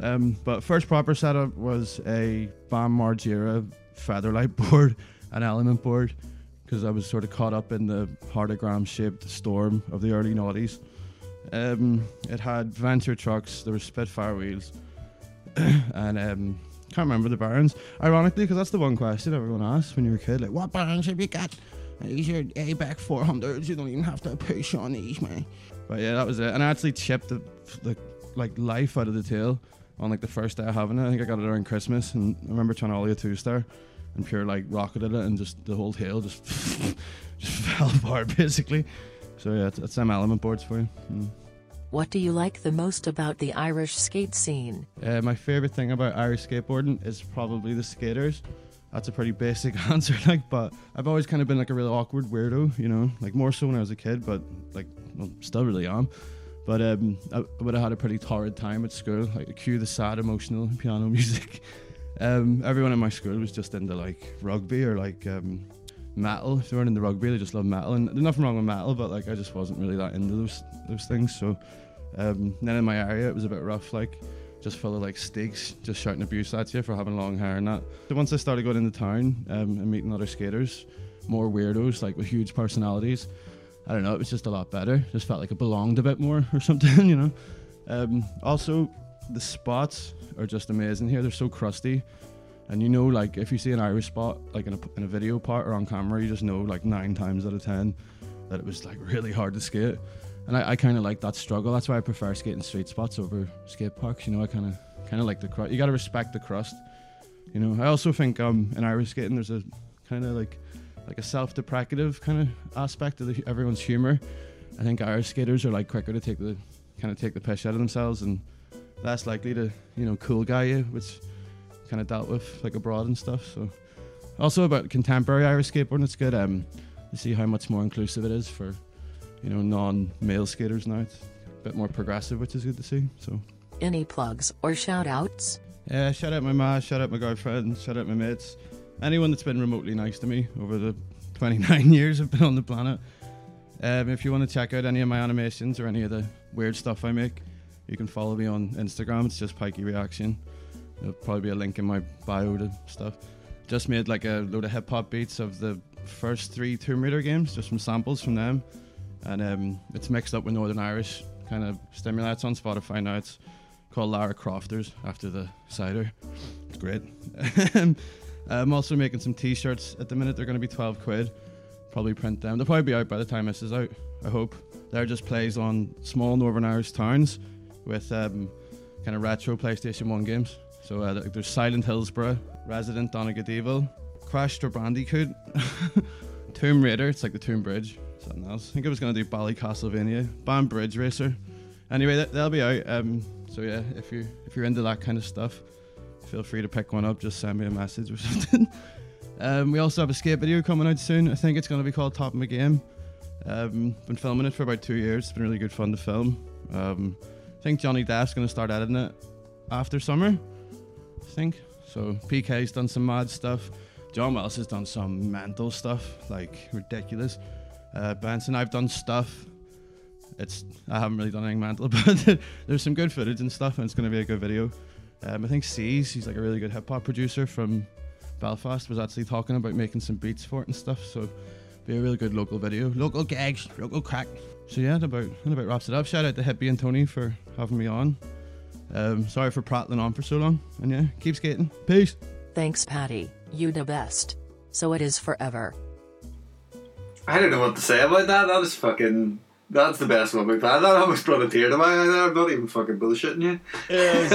Um, but first proper setup was a Bam Margera Featherlight board, an element board, because I was sort of caught up in the heartagram shaped storm of the early noughties. Um, it had Venture trucks, there were Spitfire wheels, and um, can't remember the Barons. Ironically, because that's the one question everyone asks when you're a kid, like, what Barons have you got? These are A-back 400s, you don't even have to push on these, man. But yeah, that was it. And I actually chipped the, the like life out of the tail on like the first day of having it. I think I got it around Christmas, and I remember trying to ollie a two star, and pure like rocketed it, and just the whole tail just just fell apart basically. So yeah, it's, it's some element boards for you. Mm. What do you like the most about the Irish skate scene? Uh, my favorite thing about Irish skateboarding is probably the skaters. That's a pretty basic answer, like, but I've always kind of been like a really awkward weirdo, you know, like more so when I was a kid, but like, well, still really am. But um, I would have had a pretty torrid time at school. Like, cue the sad, emotional piano music. um, everyone in my school was just into like rugby or like um, metal. If they weren't into rugby, they just loved metal. And there's nothing wrong with metal, but like I just wasn't really that into those those things. So um, then in my area, it was a bit rough, like just full of like stakes, just shouting abuse at you for having long hair and that. So once I started going into town um, and meeting other skaters, more weirdos like with huge personalities, I don't know, it was just a lot better. Just felt like it belonged a bit more or something, you know. Um, also, the spots are just amazing here. They're so crusty. And you know, like if you see an Irish spot, like in a, in a video part or on camera, you just know like nine times out of ten that it was like really hard to skate. And I, I kind of like that struggle. That's why I prefer skating street spots over skate parks. You know, I kind of kind of like the crust. You got to respect the crust. You know, I also think um, in Irish skating there's a kind of like like a self-deprecative kind of aspect of the, everyone's humor. I think Irish skaters are like quicker to take the kind of take the piss out of themselves and less likely to you know cool guy you, which kind of dealt with like abroad and stuff. So also about contemporary Irish skateboarding, it's good um, to see how much more inclusive it is for you know non-male skaters now. It's a bit more progressive, which is good to see. So Any plugs or shout outs? yeah, shout out my ma, shout out my girlfriend, shout out my mates, anyone that's been remotely nice to me over the 29 years I've been on the planet. Um, if you want to check out any of my animations or any of the weird stuff I make, you can follow me on Instagram. It's just Pikey Reaction. There'll probably be a link in my bio to stuff. Just made like a load of hip hop beats of the first three Tomb Raider games, just from samples from them, and um, it's mixed up with Northern Irish kind of stimuli. It's on Spotify now. It's called Lara Crofters after the cider. It's great. I'm also making some T-shirts at the minute. They're going to be 12 quid. Probably print them. They'll probably be out by the time this is out. I hope. They're just plays on small Northern Irish towns with um, kind of retro PlayStation 1 games. So uh, there's Silent Hillsborough, Resident Donegal Crash or Bandicoot, Tomb Raider. It's like the Tomb Bridge. Something else. I think I was going to do Ballycastlevania, Bam Bridge Racer. Anyway, that, they'll be out. Um, so yeah, if you if you're into that kind of stuff, feel free to pick one up. Just send me a message or something. um, we also have a skate video coming out soon. I think it's going to be called Top of My Game. Um, been filming it for about two years. It's been really good fun to film. Um, I think Johnny Depp's going to start editing it after summer. I think so. PK's done some mad stuff. John Wells has done some mental stuff, like ridiculous. Uh, Benson, I've done stuff. It's I haven't really done anything mental, but there's some good footage and stuff, and it's going to be a good video. Um, I think C's, he's like a really good hip hop producer from Belfast, was actually talking about making some beats for it and stuff. So be a really good local video, local gags, local crack. So yeah, that about that about wraps it up. Shout out to Hippie and Tony for having me on. Um, sorry for prattling on for so long, and yeah, keep skating. Peace. Thanks, Paddy. You the best. So it is forever. I don't know what to say about that. That was fucking. That's the best one we've had. That almost brought a tear to my eye. I'm not even fucking bullshitting you. It was,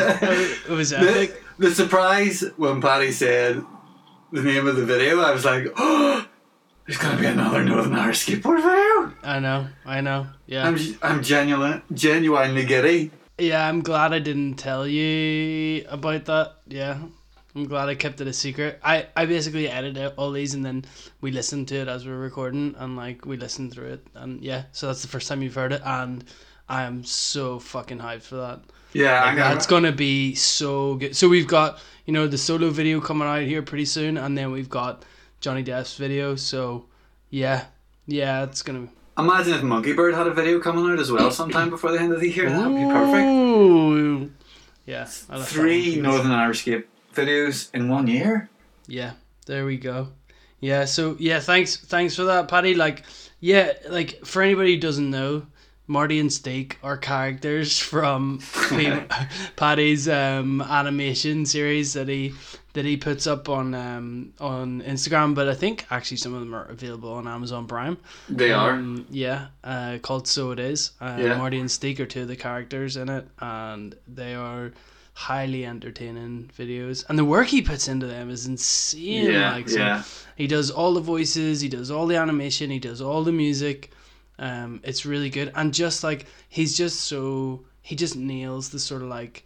it was The, epic. the surprise when Paddy said the name of the video, I was like, oh, there's gonna be another Northern Irish skateboard video. I know, I know. Yeah. I'm I'm genuine, genuinely giddy. Yeah, I'm glad I didn't tell you about that. Yeah. I'm glad I kept it a secret. I, I basically edited out all these and then we listened to it as we were recording and like we listened through it and yeah, so that's the first time you've heard it and I am so fucking hyped for that. Yeah, Like, that's gonna be so good. So we've got, you know, the solo video coming out here pretty soon and then we've got Johnny Depp's video, so yeah. Yeah, it's gonna imagine if Monkey Bird had a video coming out as well sometime before the end of the year. That would be perfect. Ooh. Yeah. I love that Three. Northern Irish skate videos in one year. Yeah, there we go. Yeah, so yeah, thanks thanks for that, Paddy. Like, yeah, like for anybody who doesn't know, Marty and Steak are characters from Paddy's um, animation series that he that he puts up on um, on Instagram. But I think actually some of them are available on Amazon Prime. They are. Um, yeah, uh, called So It Is. Uh, Yeah. Marty and Steak are two of the characters in it, and they are highly entertaining videos. And the work he puts into them is insane. Yeah, like, so yeah. He does all the voices, he does all the animation, he does all the music. Um, it's really good, and just like he's just so he just nails the sort of like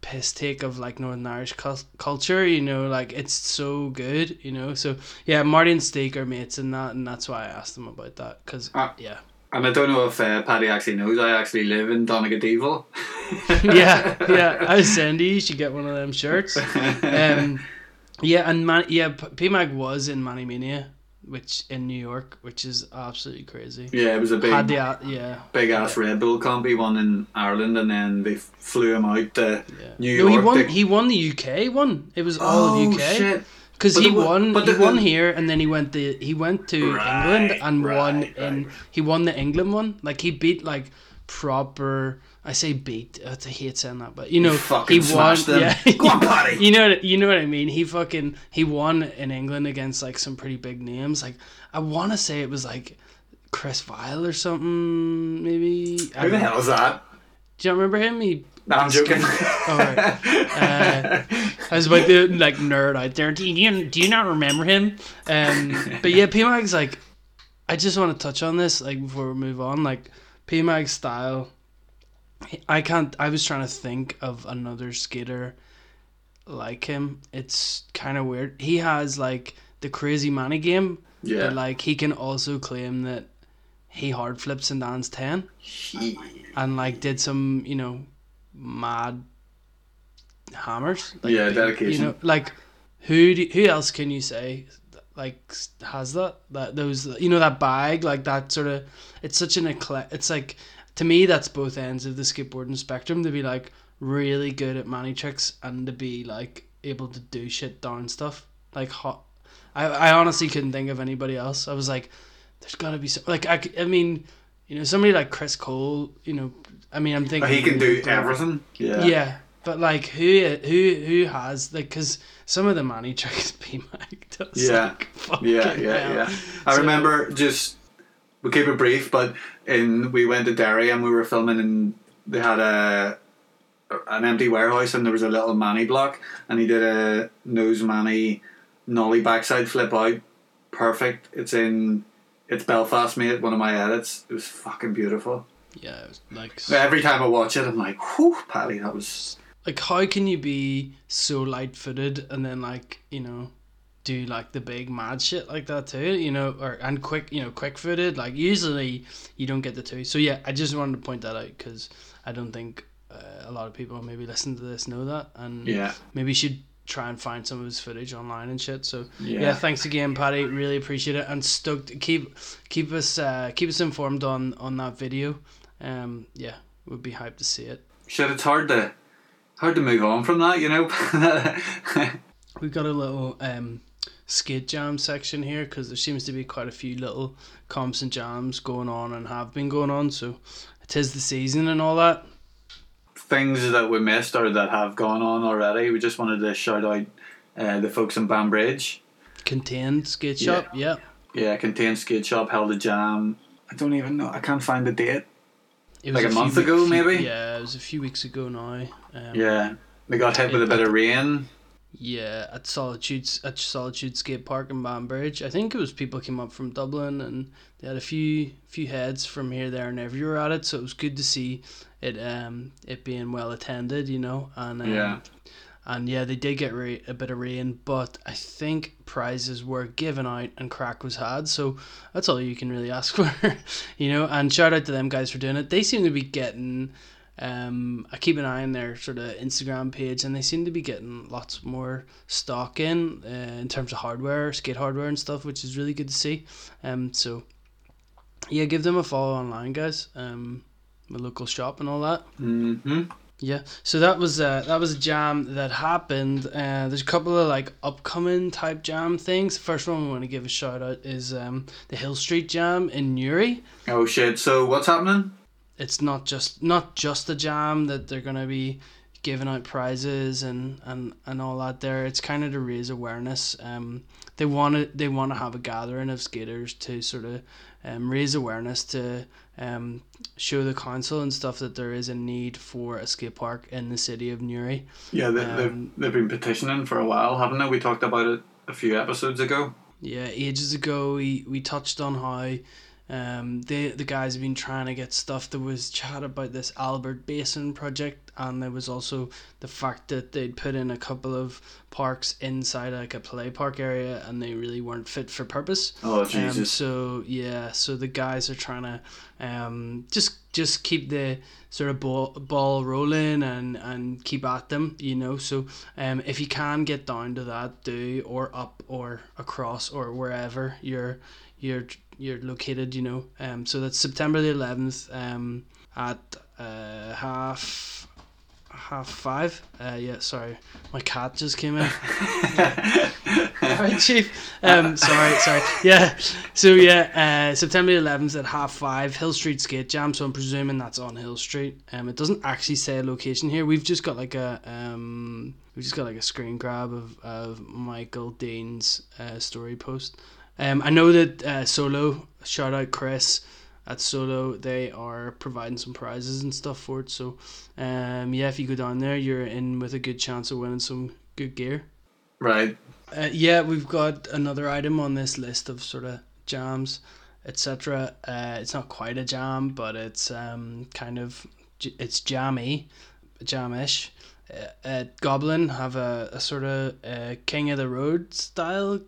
piss take of like Northern Irish cul- culture, you know, like it's so good, you know. So yeah, Marty and Steak are mates in that, and that's why I asked them about that because Ah. yeah, And I don't know if uh, Paddy actually knows I actually live in Donegal. yeah, yeah. I was saying to you, you should get one of them shirts. Um, yeah, and man, yeah, P- PMAG was in Manny Mania which in New York, which is absolutely crazy. Yeah, it was a big, Had the yeah. big ass Red Bull comp. He won in Ireland, and then they flew him out to Yeah. New no, York. he won. to- He won the UK one. It was all oh of UK. shit! Because he the won, but he the- won here, and then he went to he went to Right, England and won right, in right. he won the England one. Like he beat like proper. I say beat. Uh, I hate saying that, but you know fucking he won. them. Yeah, Go on, Paddy. You know what you know what I mean. He fucking he won in England against like some pretty big names. Like I want to say it was like Chris Vile or something. Maybe. Who the hell is that? Do you remember him? He. No, I'm joking. Oh, right. Uh, I was about to like nerd out there. Do you do you not remember him? Um, but yeah, PMag's like, I just want to touch on this like before we move on. Like PMag's style, I can't. I was trying to think of another skater like him. It's kind of weird. He has like the crazy money game, yeah. but like he can also claim that he hard flips and dance ten he... and like did some you know mad hammers like, Yeah, dedication. you know like who do, who else can you say like has that? That those you know that bag? Like that sort of it's such an eclectic it's like to me that's both ends of the skateboarding spectrum to be like really good at money tricks and to be like able to do shit down stuff. Like hot I, I honestly couldn't think of anybody else. I was like there's gotta be some like I, I mean you know somebody like Chris Cole you know I mean I'm thinking But he can do everything. Yeah. yeah. but like who who who has like because some of the money tricks P Mike does Yeah. like, fucking Yeah, yeah, hell. yeah. I So- remember just we keep it brief, but in we went to Derry and we were filming and they had a an empty warehouse and there was a little manny block and he did a nose manny nollie backside flip out. Perfect. It's in it's Belfast mate, one of my edits. It was fucking beautiful. yeah it was like Every time I watch it I'm like, whew, Paddy, that was like how can you be so light footed and then like you know do like the big mad shit like that too you know or and quick you know quick footed like usually you don't get the two so yeah I just wanted to point that out because I don't think uh, a lot of people maybe listen to this know that and Yeah. maybe should try and find some of his footage online and shit so yeah, Yeah. thanks again Paddy really appreciate it and stoked keep keep us uh, keep us informed on on that video um yeah we'd be hyped to see it shit, it's hard to hard to move on from that, you know? We've got a little um, skate jam section here because there seems to be quite a few little comps and jams going on and have been going on. So it is the season and all that. Things that we missed or that have gone on already. We just wanted to shout out uh, the folks in Banbridge. Contained skate Yeah. shop, yeah. Yeah, Contained Skate Shop held a jam. I don't even know. I can't find the date. It was Like a few month ago, maybe? Yeah, it was a few weeks ago now. Um, Yeah, they got hit with a bit of rain. Yeah, at Solitude at Solitude Skate Park in Banbridge. I think it was people came up from Dublin and they had a few few heads from here, there, and everywhere at it. So it was good to see it um it being well attended, you know. And um, Yeah. and yeah, they did get ra- a bit of rain, but I think prizes were given out and crack was had. So that's all you can really ask for, you know. And shout out to them guys for doing it. They seem to be getting. Um, I keep an eye on their sort of Instagram page, and they seem to be getting lots more stock in uh, in terms of hardware, skate hardware and stuff, which is really good to see. Um, so yeah, give them a follow online, guys. Um, my local shop and all that. hmm Yeah, so that was uh, that was a jam that happened. Uh, there's a couple of like upcoming type jam things. The first one we want to give a shout out is um, the Hill Street Jam in Newry. Oh shit! So what's happening? It's not just not just a jam that they're gonna be giving out prizes and, and, and all that there. It's kind of to raise awareness. Um, they want to they want to have a gathering of skaters to sort of um, raise awareness to um, show the council and stuff that there is a need for a skate park in the city of Newry. Yeah, they, Um, they've they've been petitioning for a while, haven't they? We talked about it a few episodes ago. Yeah, ages ago we, we touched on how Um, they the guys have been trying to get stuff. There was chat about this Albert Basin project, and there was also the fact that they'd put in a couple of parks inside like a play park area, and they really weren't fit for purpose. Oh Um, Jesus! so yeah, so the guys are trying to um, just just keep the sort of ball, ball rolling and, and keep at them, you know. So um, if you can get down to that, do or up or across or wherever you're you're you're located, you know. Um, so that's September the eleventh um, at uh, half half five. Uh, yeah, sorry, my cat just came in. Alright, Chief. Um, sorry, sorry. Yeah. So yeah, uh, September eleventh at half five, Hill Street Skate Jam. So I'm presuming that's on Hill Street. Um, it doesn't actually say a location here. We've just got like a um, we've just got like a screen grab of of Michael Dean's uh, story post. Um, I know that uh, Solo shout out Chris at Solo. They are providing some prizes and stuff for it. So um, yeah, if you go down there, you're in with a good chance of winning some good gear. right. Uh, yeah, we've got another item on this list of sort of jams, etc. Uh, it's not quite a jam, but it's um kind of it's jammy, jamish. Uh, Goblin have a, a sort of uh, King of the Road style,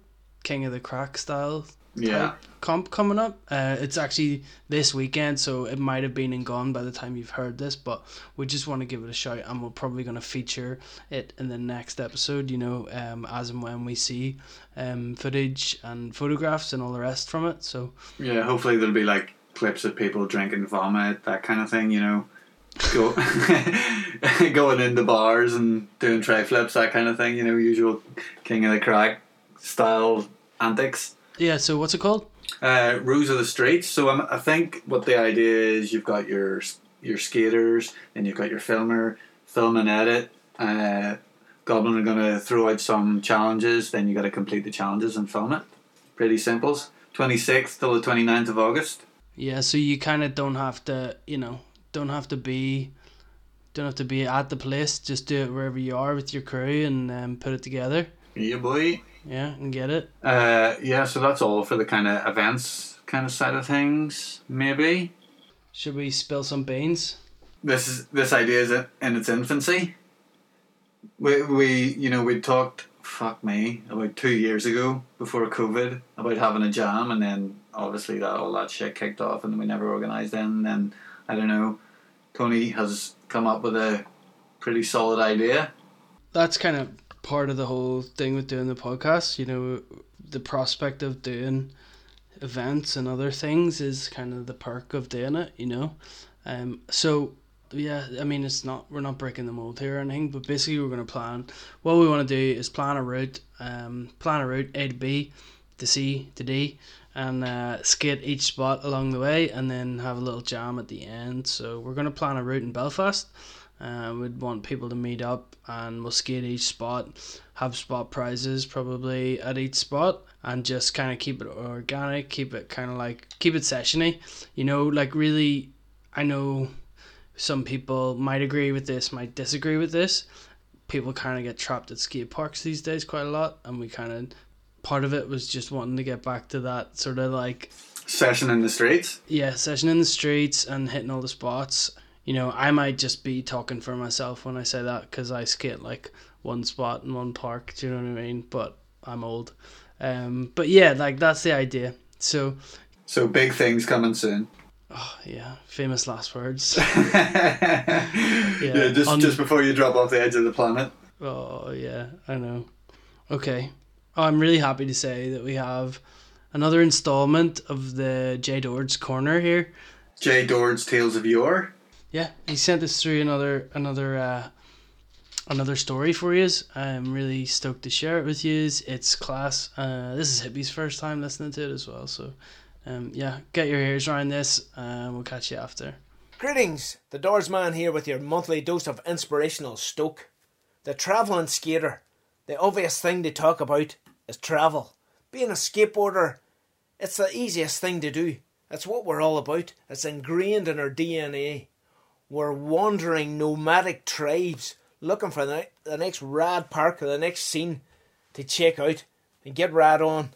King of the Crack style Yeah. comp coming up. Uh, it's actually this weekend, so it might have been and gone by the time you've heard this, but we just want to give it a shout, and we're probably going to feature it in the next episode. You know, um, as and when we see um footage and photographs and all the rest from it. So Yeah. Hopefully there'll be like clips of people drinking vomit, that kind of thing. You know, go going into bars and doing tray flips, that kind of thing. You know, usual king of the crack style antics. yeah, so what's it called? Uh, Ruse of the Streets. So um, I think what the idea is, you've got your your skaters, and you've got your filmer, film and edit. Uh, Goblin are going to throw out some challenges. Then you got to complete the challenges and film it. Pretty simple. Twenty sixth till the 29th of August. Yeah, so you kind of don't have to, you know, don't have to be, don't have to be at the place. Just do it wherever you are with your crew and um, put it together. Yeah, boy. Yeah, and get it. Uh, yeah, so that's all for the kind of events kind of side of things. Maybe Should we spill some beans? this is this idea is in its infancy. We we you know we talked fuck me about two years ago before COVID about having a jam, and then obviously that all that shit kicked off, and we never organised then. And then I don't know. Tony has come up with a pretty solid idea. that's kind of part of the whole thing with doing the podcast. You know, the prospect of doing events and other things is kind of the perk of doing it. You know, um. So yeah, I mean, it's not we're not breaking the mold here or anything, but basically we're gonna plan. What we want to do is plan a route. Um, plan a route A to B, to C to D. And uh, skate each spot along the way, and then have a little jam at the end. So we're gonna plan a route in Belfast. Uh, we'd want people to meet up and we'll skate each spot, have spot prizes probably at each spot, and just kind of keep it organic, keep it kind of like keep it sessiony. You know, like really, I know some people might agree with this, might disagree with this. People kind of get trapped at skate parks these days quite a lot, and we kind of part of it was just wanting to get back to that sort of like Session in the streets. yeah, session in the streets and hitting all the spots. You know, I might just be talking for myself when I say that because I skate like one spot in one park. Do you know what I mean? But I'm old. Um, but yeah, like that's the idea. So, So big things coming soon. oh yeah, famous last words. yeah, just on- just before you drop off the edge of the planet. Oh yeah, I know. Okay, oh, I'm really happy to say that we have another installment of the J Dord's Corner here. Jay Dord's Tales of Yore. Yeah, he sent us through another another uh, another story for you. I'm really stoked to share it with you. It's class. Uh, this is Hippie's first time listening to it as well. So, um, yeah, get your ears around this, and we'll catch you after. Greetings, the Doors Man here with your monthly dose of inspirational stoke. The travelling skater. The obvious thing to talk about is travel. Being a skateboarder, it's the easiest thing to do. It's what we're all about. It's ingrained in our DNA. We're wandering nomadic tribes looking for the, the next rad park or the next scene to check out and get rad on.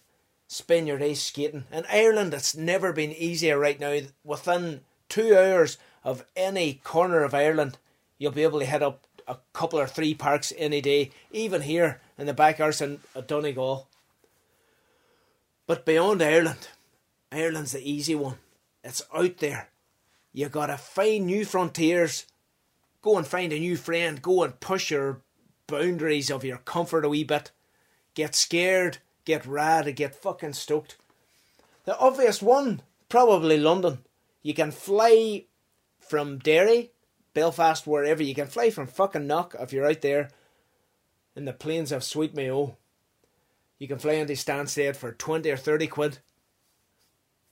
spend your days skating. In Ireland, it's never been easier right now. Within two hours of any corner of Ireland, you'll be able to hit up a couple or three parks any day, even here in the back arse in Donegal. But beyond Ireland, Ireland's the easy one. It's out there. You gotta find new frontiers. Go and find a new friend. Go and push your boundaries of your comfort a wee bit. Get scared, get rad, and get fucking stoked. The obvious one, probably London. You can fly from Derry, Belfast, wherever. You can fly from fucking Knock if you're out there in the plains of Sweet Mayo. You can fly into Stansted for 20 or 30 quid.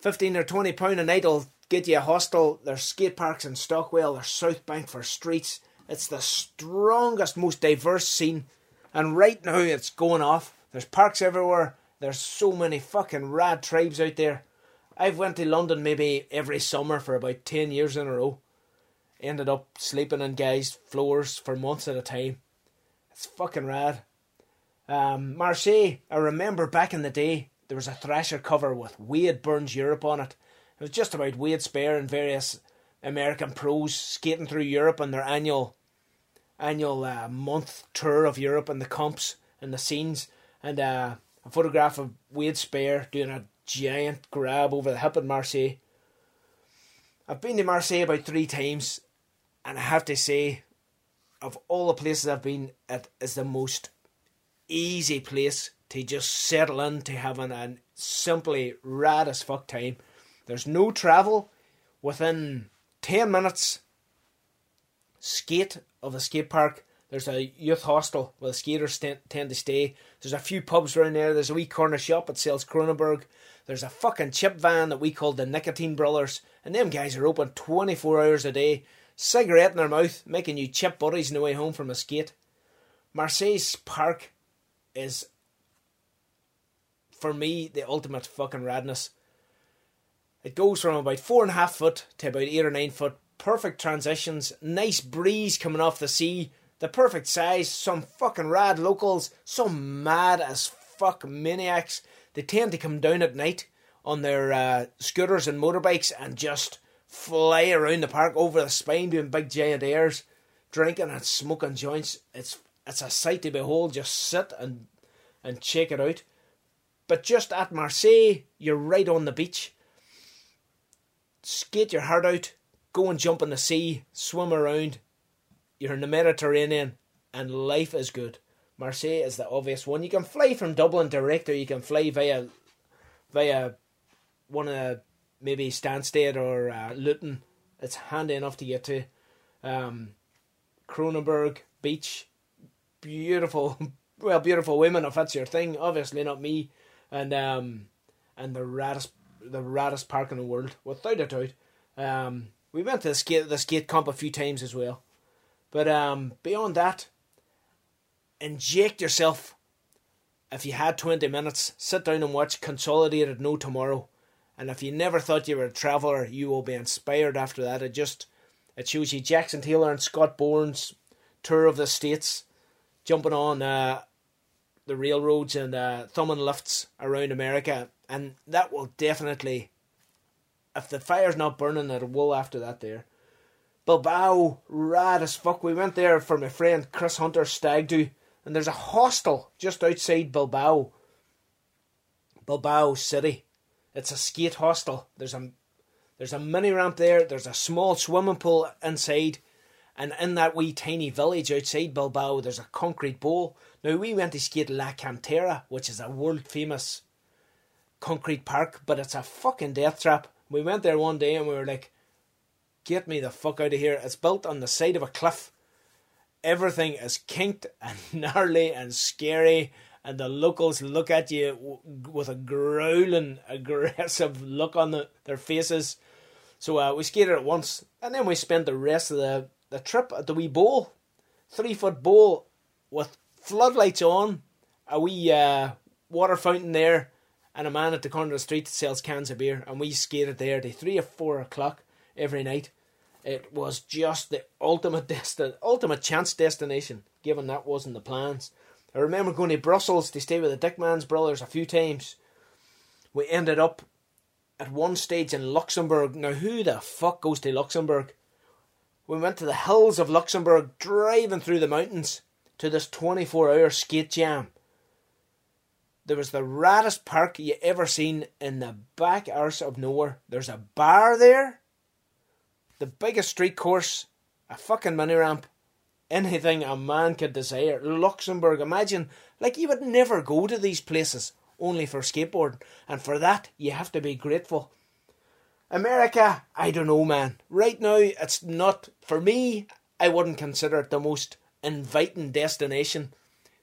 15 or 20 pound a night will get you a hostel. There's skate parks in Stockwell, there's South Bank for streets. It's the strongest, most diverse scene. And right now it's going off. There's parks everywhere. There's so many fucking rad tribes out there. I've went to London maybe every summer for about 10 years in a row. Ended up sleeping in guys' floors for months at a time. It's fucking rad. Um, Marseille, I remember back in the day, there was a Thrasher cover with Wade Burns Europe on it. It was just about Wade Speyer and various American pros skating through Europe on their annual annual uh, month tour of Europe and the comps and the scenes. And uh, a photograph of Wade Speyer doing a giant grab over the hip at Marseille. I've been to Marseille about three times, and I have to say, of all the places I've been, it is the most easy place to just settle in to having a simply rad as fuck time. There's no travel within 10 minutes. Skate of a skate park. There's a youth hostel where the skaters tend, tend to stay. There's a few pubs around there. There's a wee corner shop that sells Kronenbourg. There's a fucking chip van that we call the Nicotine Brothers. And them guys are open 24 hours a day. Cigarette in their mouth, making you chip buddies on the way home from a skate. Marseille's park is for me the ultimate fucking radness. It goes from about four and a half foot to about eight or nine foot. Perfect transitions, nice breeze coming off the sea, the perfect size, some fucking rad locals, some mad as fuck maniacs. They tend to come down at night on their uh, scooters and motorbikes and just fly around the park over the spine doing big giant airs, drinking and smoking joints. It's it's a sight to behold. Just sit and and check it out. But just at Marseille, you're right on the beach. Skate your heart out, go and jump in the sea, swim around. You're in the Mediterranean, and life is good. Marseille is the obvious one. You can fly from Dublin direct, or you can fly via via one of maybe Stansted or uh, Luton. It's handy enough to get to. Um, Kronenberg Beach, beautiful, well, beautiful women if that's your thing. Obviously not me, and um, and the raddest, the raddest park in the world, without a doubt. Um, we went to the skate the skate comp a few times as well, but um, beyond that, inject yourself. If you had twenty minutes, sit down and watch Consolidated No Tomorrow, and if you never thought you were a traveller, you will be inspired after that. It just it shows you Jackson Taylor and Scott Bourne's tour of the states, jumping on uh, the railroads and uh, thumbing lifts around America, and that will definitely, if the fire's not burning, it will after that. There, Bilbao, rad as fuck. We went there for my friend Chris Hunter stag do, and there's a hostel just outside Bilbao. Bilbao City, it's a skate hostel. There's a there's a mini ramp there. There's a small swimming pool inside. And in that wee tiny village outside Bilbao, there's a concrete bowl. Now, we went to skate La Kantera, which is a world famous concrete park, but it's a fucking death trap. We went there one day and we were like, get me the fuck out of here. It's built on the side of a cliff. Everything is kinked and gnarly and scary, and the locals look at you with a growling, aggressive look on the, their faces. So uh, we skated it once, and then we spent the rest of the, the trip at the wee bowl, three foot bowl with floodlights on, a wee uh, water fountain there, and a man at the corner of the street that sells cans of beer. And we skated there to three or four o'clock every night. It was just the ultimate desti- ultimate chance destination, given that wasn't the plans. I remember going to Brussels to stay with the Dickmans brothers a few times. We ended up at one stage in Luxembourg. Now, who the fuck goes to Luxembourg? We went to the hills of Luxembourg, driving through the mountains to this 24 hour skate jam. There was the raddest park you ever seen in the back arse of nowhere. There's a bar there, the biggest street course, a fucking mini ramp, anything a man could desire. Luxembourg, imagine, like you would never go to these places only for skateboarding, and for that you have to be grateful. America, I don't know, man. Right now, it's not for me. I wouldn't consider it the most inviting destination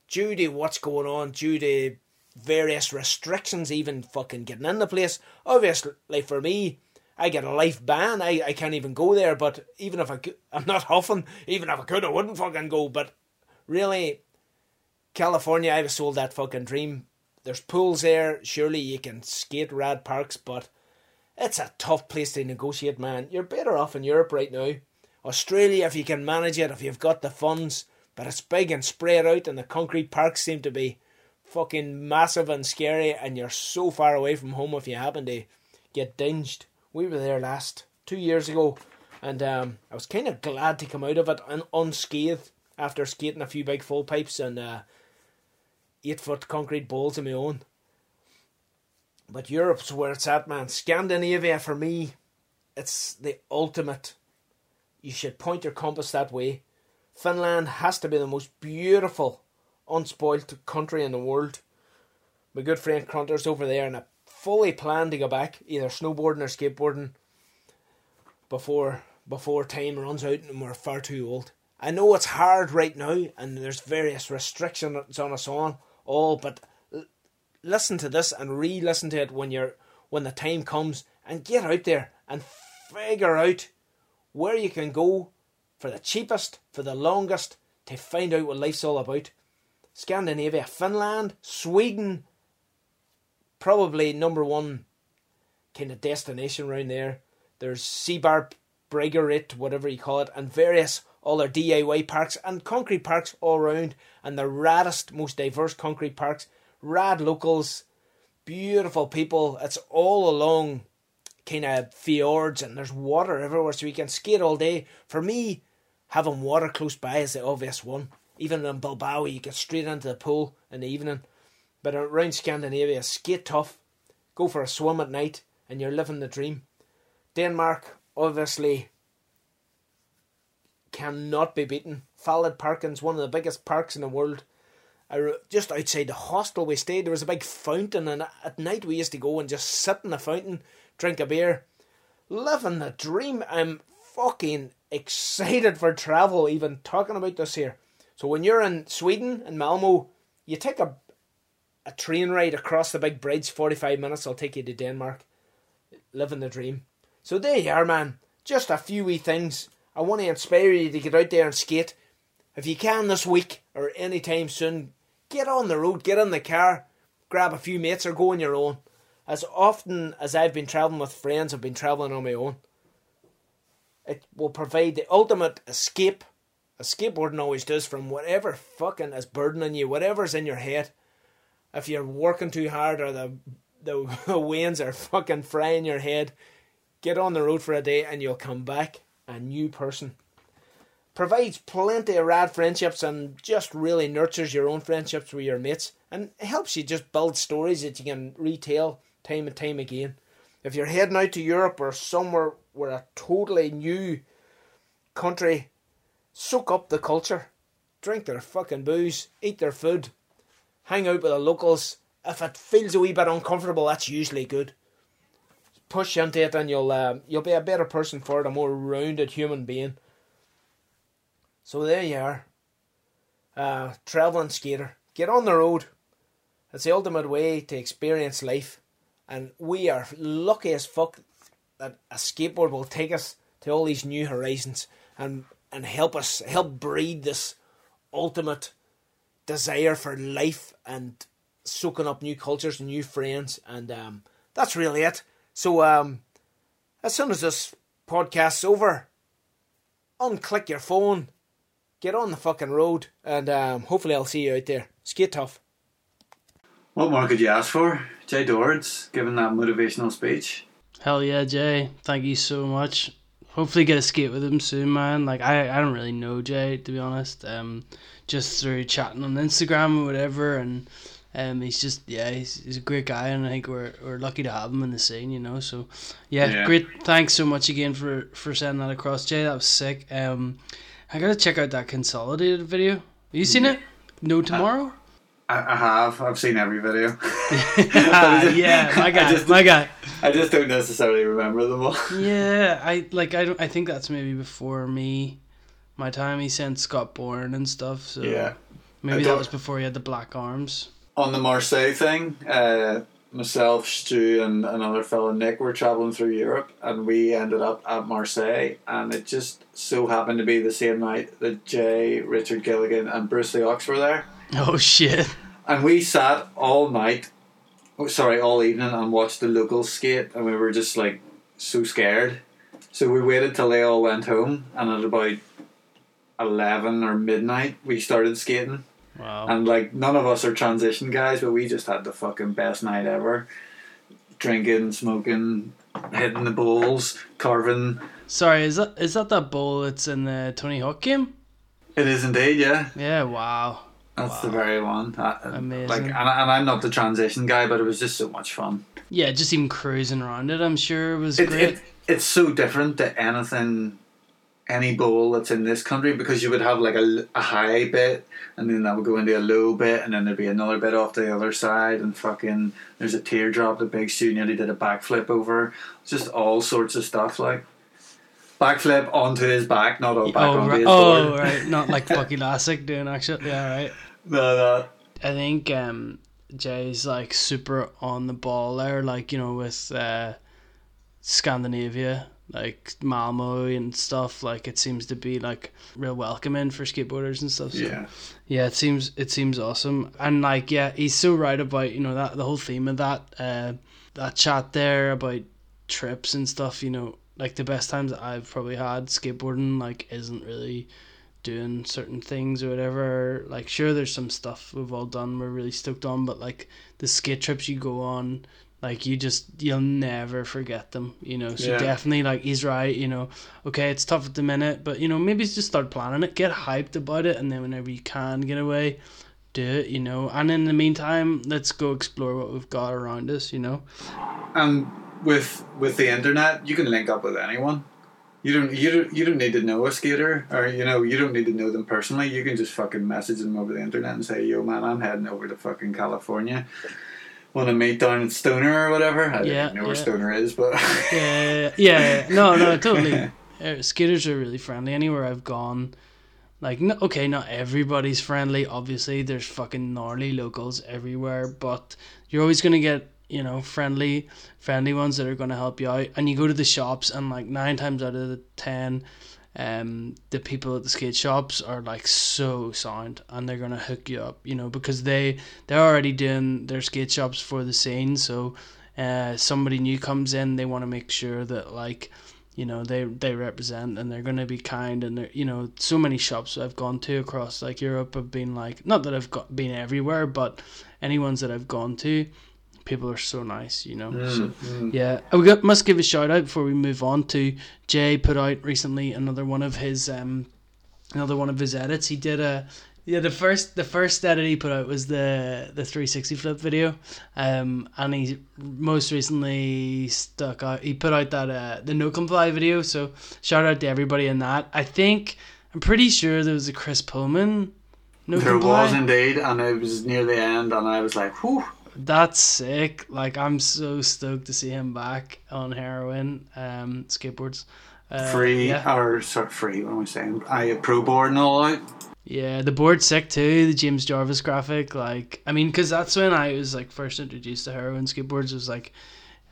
due to what's going on, due to various restrictions, even fucking getting in the place. Obviously, for me, I get a life ban. I, I can't even go there. But even if I could, I'm not huffing. Even if I could, I wouldn't fucking go. But really, California, I was sold that fucking dream. There's pools there. Surely you can skate rad parks, but it's a tough place to negotiate, man. You're better off in Europe right now. Australia, if you can manage it, if you've got the funds, but it's big and spread out, and the concrete parks seem to be fucking massive and scary, and you're so far away from home if you happen to get dinged. We were there last two years ago, and um, I was kind of glad to come out of it un- unscathed after skating a few big full pipes and uh, eight foot concrete balls of my own. But Europe's where it's at, man. Scandinavia, for me, it's the ultimate. You should point your compass that way. Finland has to be the most beautiful, unspoilt country in the world. My good friend Crunter's over there, and I fully plan to go back, either snowboarding or skateboarding, before before time runs out and we're far too old. I know it's hard right now, and there's various restrictions on us all, all, but listen to this and re-listen to it when you're when the time comes, and get out there and figure out where you can go for the cheapest, for the longest, to find out what life's all about. Scandinavia, Finland, Sweden, probably number one kind of destination around there. There's Seabar Bregarit, whatever you call it, and various other DIY parks and concrete parks all around, and the raddest, most diverse concrete parks, rad locals, beautiful people. It's all along kind of fjords, and there's water everywhere, so you can skate all day. For me, having water close by is the obvious one. Even in Bilbao, you get straight into the pool in the evening. But around Scandinavia, skate tough, go for a swim at night, and you're living the dream. Denmark, obviously, cannot be beaten. Fælledparken, one of the biggest parks in the world. Just outside the hostel we stayed, there was a big fountain, and at night we used to go and just sit in the fountain, drink a beer, living the dream. I'm fucking excited for travel, even talking about this here. So when you're in Sweden in Malmo, you take a a train ride across the big bridge, forty five minutes. I'll take you to Denmark, living the dream. So there you are, man. Just a few wee things. I want to inspire you to get out there and skate. If you can this week or any time soon, get on the road, get in the car, grab a few mates or go on your own. As often as I've been travelling with friends, I've been travelling on my own. It will provide the ultimate escape, skateboarding always does, from whatever fucking is burdening you, whatever's in your head. If you're working too hard or the the, winds are fucking frying your head, get on the road for a day and you'll come back a new person. Provides plenty of rad friendships and just really nurtures your own friendships with your mates and helps you just build stories that you can retell time and time again. If you're heading out to Europe or somewhere where a totally new country, soak up the culture. Drink their fucking booze, eat their food, hang out with the locals. If it feels a wee bit uncomfortable, that's usually good. Push into it, and you'll uh, you'll be a better person for it, a more rounded human being. So there you are, uh, traveling skater. Get on the road. It's the ultimate way to experience life, and we are lucky as fuck that a skateboard will take us to all these new horizons and and help us help breed this ultimate desire for life and soaking up new cultures and new friends and um, that's really it so um, as soon as this podcast's over unclick your phone get on the fucking road and um, hopefully i'll see you out there skate tough What more could you ask for? Jay Dords giving that motivational speech. Hell yeah, Jay. Thank you so much. Hopefully get a skate with him soon, man. Like I, I don't really know Jay to be honest. Um, just through chatting on Instagram or whatever, and um, he's just yeah, he's, he's a great guy, and I think we're we're lucky to have him in the scene, you know. So yeah, Yeah. great. Thanks so much again for for sending that across, Jay. That was sick. Um, I gotta check out that consolidated video. Have you seen it? No tomorrow. I, I have. I've seen every video. ah, yeah, my guy, just- my guy. I just don't necessarily remember them all. Yeah, I like I don't I think that's maybe before me my time he sent Scott Bourne and stuff, so Yeah. maybe that was before he had the black arms. On the Marseille thing, uh, myself, Stu, and another fellow, Nick, were traveling through Europe, and we ended up at Marseille, and it just so happened to be the same night that Jay, Richard Gilligan, and Bruce Lee Ox were there. Oh shit. And we sat all night, oh, sorry, all evening, and watched the locals skate, and we were just like so scared. So we waited till they all went home, and at about eleven or midnight, we started skating. Wow. And like none of us are transition guys, but we just had the fucking best night ever. Drinking, smoking, hitting the bowls, carving. Sorry, is that is that that bowl that's in the Tony Hawk game? It is indeed, yeah. Yeah, wow. That's the very one. Uh, Amazing. Like, and, and I'm not the transition guy, but it was just so much fun. Yeah, just even cruising around it, I'm sure was It, great. it, it's so different to anything, any bowl that's in this country because you would have like a, a high bit and then that would go into a low bit and then there'd be another bit off the other side and fucking there's a teardrop that Big Stu nearly did a backflip over. Just all sorts of stuff like backflip onto his back, not all back oh, onto right. his oh right, not like Bucky Lasek doing actually. Yeah, right. No, no. I think um, Jay's like super on the ball there, like you know with uh, Scandinavia, like Malmo and stuff. Like it seems to be like real welcoming for skateboarders and stuff. So, Yeah. yeah, it seems it seems awesome, and like yeah, he's so right about you know that the whole theme of that uh, that chat there about trips and stuff. You know, like the best times that I've probably had skateboarding like isn't really doing certain things or whatever. Like sure, there's some stuff we've all done we're really stoked on, but like the skate trips you go on. Like you just you'll never forget them, you know. So Yeah. definitely like he's right, you know. Okay, it's tough at the minute, but you know maybe just start planning it, get hyped about it, and then whenever you can get away, do it, you know. And in the meantime, let's go explore what we've got around us, you know. And with with the internet, you can link up with anyone. You don't you don't you don't need to know a skater or you know you don't need to know them personally. You can just fucking message them over the internet and say, "Yo, man, I'm heading over to fucking California. Want to meet down at Stoner or whatever?" I don't Yeah, know where yeah. Stoner is, but yeah, yeah, no, no, totally. Uh, skaters are really friendly. Anywhere I've gone, like, no, okay, not everybody's friendly. Obviously, there's fucking gnarly locals everywhere, but you're always gonna get, you know, friendly, friendly ones that are gonna help you out. And you go to the shops, and like nine times out of the ten, um, the people at the skate shops are like so sound, and they're gonna hook you up, you know, because they they're already doing their skate shops for the scene, so uh, somebody new comes in, they want to make sure that like you know they they represent and they're going to be kind and they're you know so many shops I've gone to across like Europe have been like not that I've got been everywhere but any ones that I've gone to people are so nice you know? So yeah. We got, must give a shout out before we move on to Jay put out recently another one of his um another one of his edits. He did a yeah the first the first edit he put out was the the 360 flip video. Um and he most recently stuck out he put out that uh the no comply video. So shout out to everybody in that. I think i'm pretty sure there was a chris pullman no there comply. was indeed, and it was near the end, and I was like, "Whew." That's sick like i'm so stoked to see him back on heroin um skateboards uh, Free yeah. or sorry, free? What am I saying? I pro board and all out. Yeah, the board's sick too. The James Jarvis graphic, like, I mean, because that's when I was like first introduced to heroin skateboards. Was like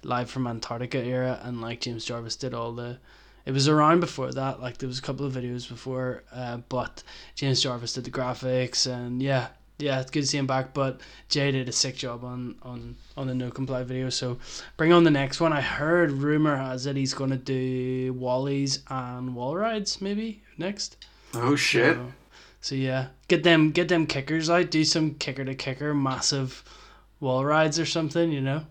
live from Antarctica era, and like James Jarvis did all the. It was around before that. Like there was a couple of videos before, uh, but James Jarvis did the graphics, and yeah, yeah, it's good to see him back. But Jay did a sick job on on on the no comply video. So bring on the next one. I heard rumor has it he's gonna do Wallies and wall rides maybe next. Oh shit! So, so yeah, get them get them kickers out. Do some kicker to kicker, massive wall rides or something. You know.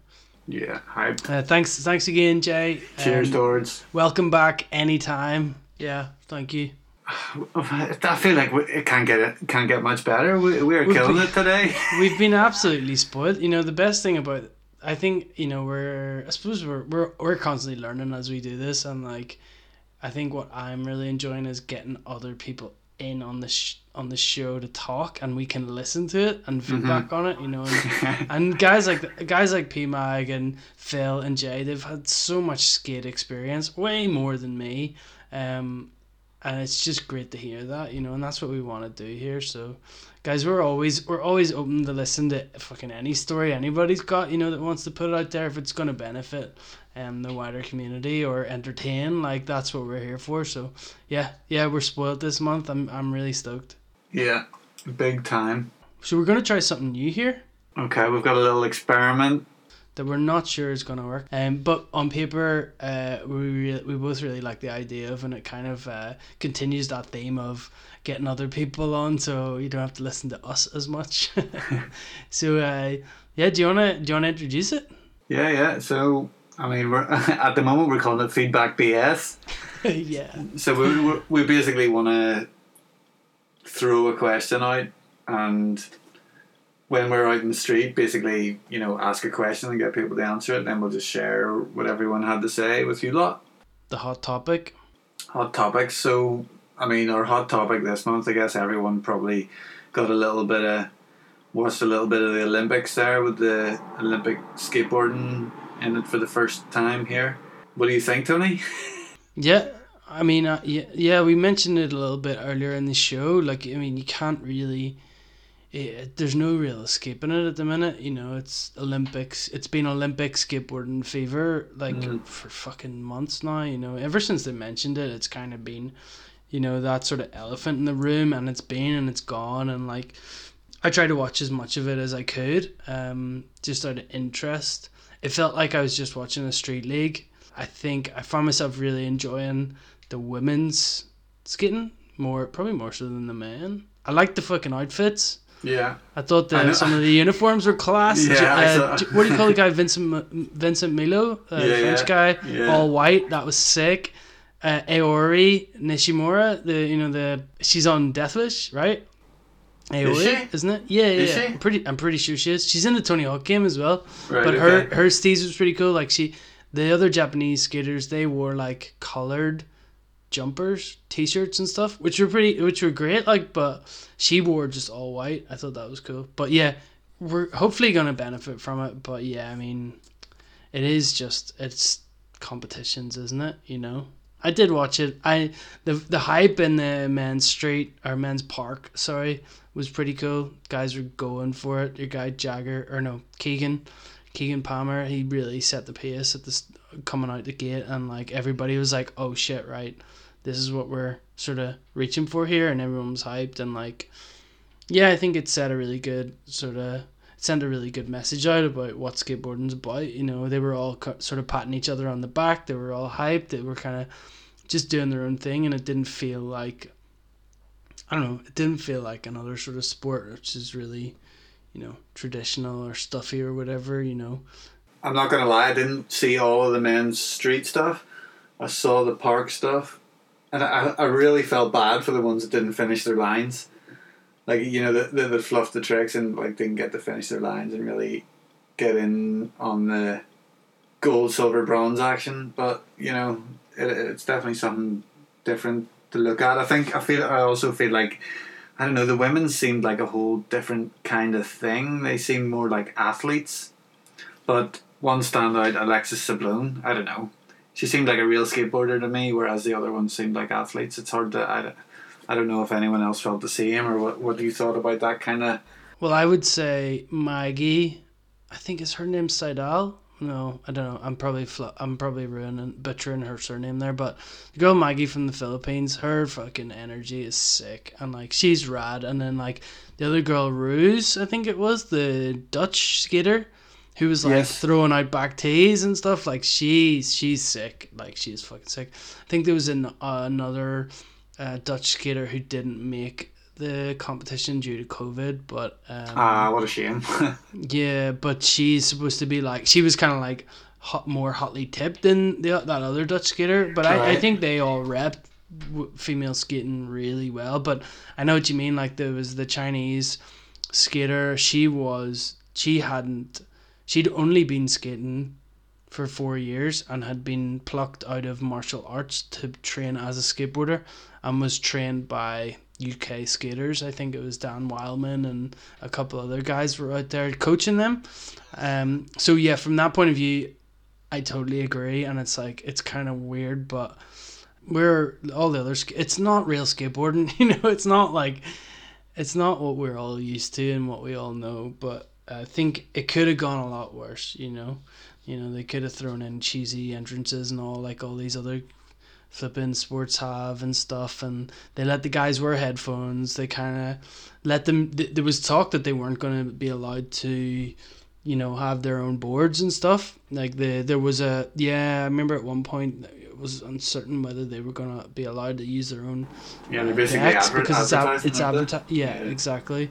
Yeah, hype. Uh, thanks, thanks again, Jay. Cheers, Um, Dords. Welcome back anytime. Yeah, thank you. I feel like it can't get it can't get much better. We, we are We've killing been- it today. We've been absolutely spoiled. You know, the best thing about I think you know we're I suppose we're we're we're constantly learning as we do this, and like I think what I'm really enjoying is getting other people in on the sh- on the show to talk, and we can listen to it and feedback on it. You know, and, and guys like guys like P Mag and Phil and Jay, they've had so much skate experience, way more than me. Um, and it's just great to hear that, you know, and that's what we want to do here. So, guys, we're always we're always open to listen to fucking any story anybody's got, you know, that wants to put it out there if it's going to benefit um the wider community or entertain. Like that's what we're here for. So, yeah, yeah, we're spoiled this month. I'm I'm really stoked. yeah, big time. So we're gonna try something new here. Okay, we've got a little experiment. That we're not sure is going to work. Um, but on paper, uh, we re- we both really like the idea of, and it kind of uh, continues that theme of getting other people on, so you don't have to listen to us as much. so uh, yeah, do you wanna do you wanna introduce it? Yeah, yeah. So I mean, we're at the moment we're calling it feedback BS. yeah, So we we, we basically want to throw a question out, and when we're out in the street, basically, you know, ask a question and get people to answer it. and Then we'll just share what everyone had to say with you lot. the hot topic. Hot topics. So I mean, our hot topic this month, I guess everyone probably got a little bit of watched a little bit of the Olympics there with the Olympic skateboarding in it for the first time here. What do you think, Tony? Yeah, I mean, uh, yeah, yeah, we mentioned it a little bit earlier in the show. Like, I mean, you can't really. Eh, there's no real escaping it at the minute. You know, it's Olympics. It's been Olympic skateboarding fever like for fucking months now. You know, ever since they mentioned it, it's kind of been, you know, that sort of elephant in the room, and it's been and it's gone, and like, I tried to watch as much of it as I could, um, just out of interest. It felt like I was just watching a street league. I think I found myself really enjoying the women's skating more, probably more so than the men. I liked the fucking outfits. Yeah. I thought I some of the uniforms were class. Yeah, uh, what do you call the guy? Vincent Vincent Milou, uh, Yeah, French yeah, guy, yeah. all white. That was sick. Uh, Aori Nishimura, the you know the she's on Death Wish, right? Aori, she? isn't it? Yeah, yeah. Yeah. I'm pretty. I'm pretty sure she is. She's in the Tony Hawk game as well. Right, but her okay. her steez was pretty cool. Like she, the other Japanese skaters, they wore like colored jumpers, t-shirts and stuff, which were pretty, which were great. Like, but she wore just all white. I thought that was cool. But yeah, we're hopefully gonna benefit from it. But yeah, I mean, it is just it's competitions, isn't it? You know. I did watch it. I the the hype in the men's street or men's park, sorry, was pretty cool. Guys were going for it. Your guy Jagger or no Keegan, Keegan Palmer, he really set the pace at this coming out the gate, and like everybody was like, "Oh shit, right, this is what we're sort of reaching for here," and everyone was hyped and like, yeah, I think it set a really good sort of sent a really good message out about what skateboarding's about. You know, they were all sort of patting each other on the back. They were all hyped. They were kind of just doing their own thing, and it didn't feel like I don't know. It didn't feel like another sort of sport, which is really, you know, traditional or stuffy or whatever. You know, I'm not gonna lie, I didn't see all of the men's street stuff. I saw the park stuff, and I, I really felt bad for the ones that didn't finish their lines. Like you know, that that fluffed the tricks and like didn't get to finish their lines and really get in on the gold, silver, bronze action. But you know, it, it's definitely something different to look at. I think I feel I also feel like I don't know. The women seemed like a whole different kind of thing. They seemed more like athletes. But one standout, Alexis Sablone. I don't know. She seemed like a real skateboarder to me, whereas the other ones seemed like athletes. It's hard to. I, I don't know if anyone else felt the same or what. What you thought about that kind of. well, I would say Maggie. I think is her name Seidel. No, I don't know. I'm probably fl- I'm probably ruining butchering her surname there, but the girl Maggie from the Philippines, her fucking energy is sick, and like she's rad. And then like the other girl, Ruse, I think it was the Dutch skater, who was like Yes. throwing out back tees and stuff. Like she's she's sick. Like she's fucking sick. I think there was an uh, another uh, Dutch skater who didn't make the competition due to COVID, but um, Ah, what a shame. yeah, but she's supposed to be like she was kind of like hot, more hotly tipped than the, that other Dutch skater. But I, I think they all rep w- female skating really well. But I know what you mean. Like there was the Chinese skater. She was she hadn't she'd only been skating for four years and had been plucked out of martial arts to train as a skateboarder and was trained by UK skaters. I think it was Dan Wildman and a couple other guys were out there coaching them. Um, so yeah, from that point of view, I totally agree, and it's like it's kind of weird, but we're all the others. It's not real skateboarding, you know. It's not like it's not what we're all used to and what we all know. But I think it could have gone a lot worse, you know. You know, they could have thrown in cheesy entrances and all like all these other flipping sports have and stuff and they let the guys wear headphones they kind of let them th- there was talk that they weren't going to be allowed to you know have their own boards and stuff like the there was a yeah i remember at one point it was uncertain whether they were going to be allowed to use their own yeah, they're basically adver- because it's ad- it's aren't they? advertised yeah, Yeah. exactly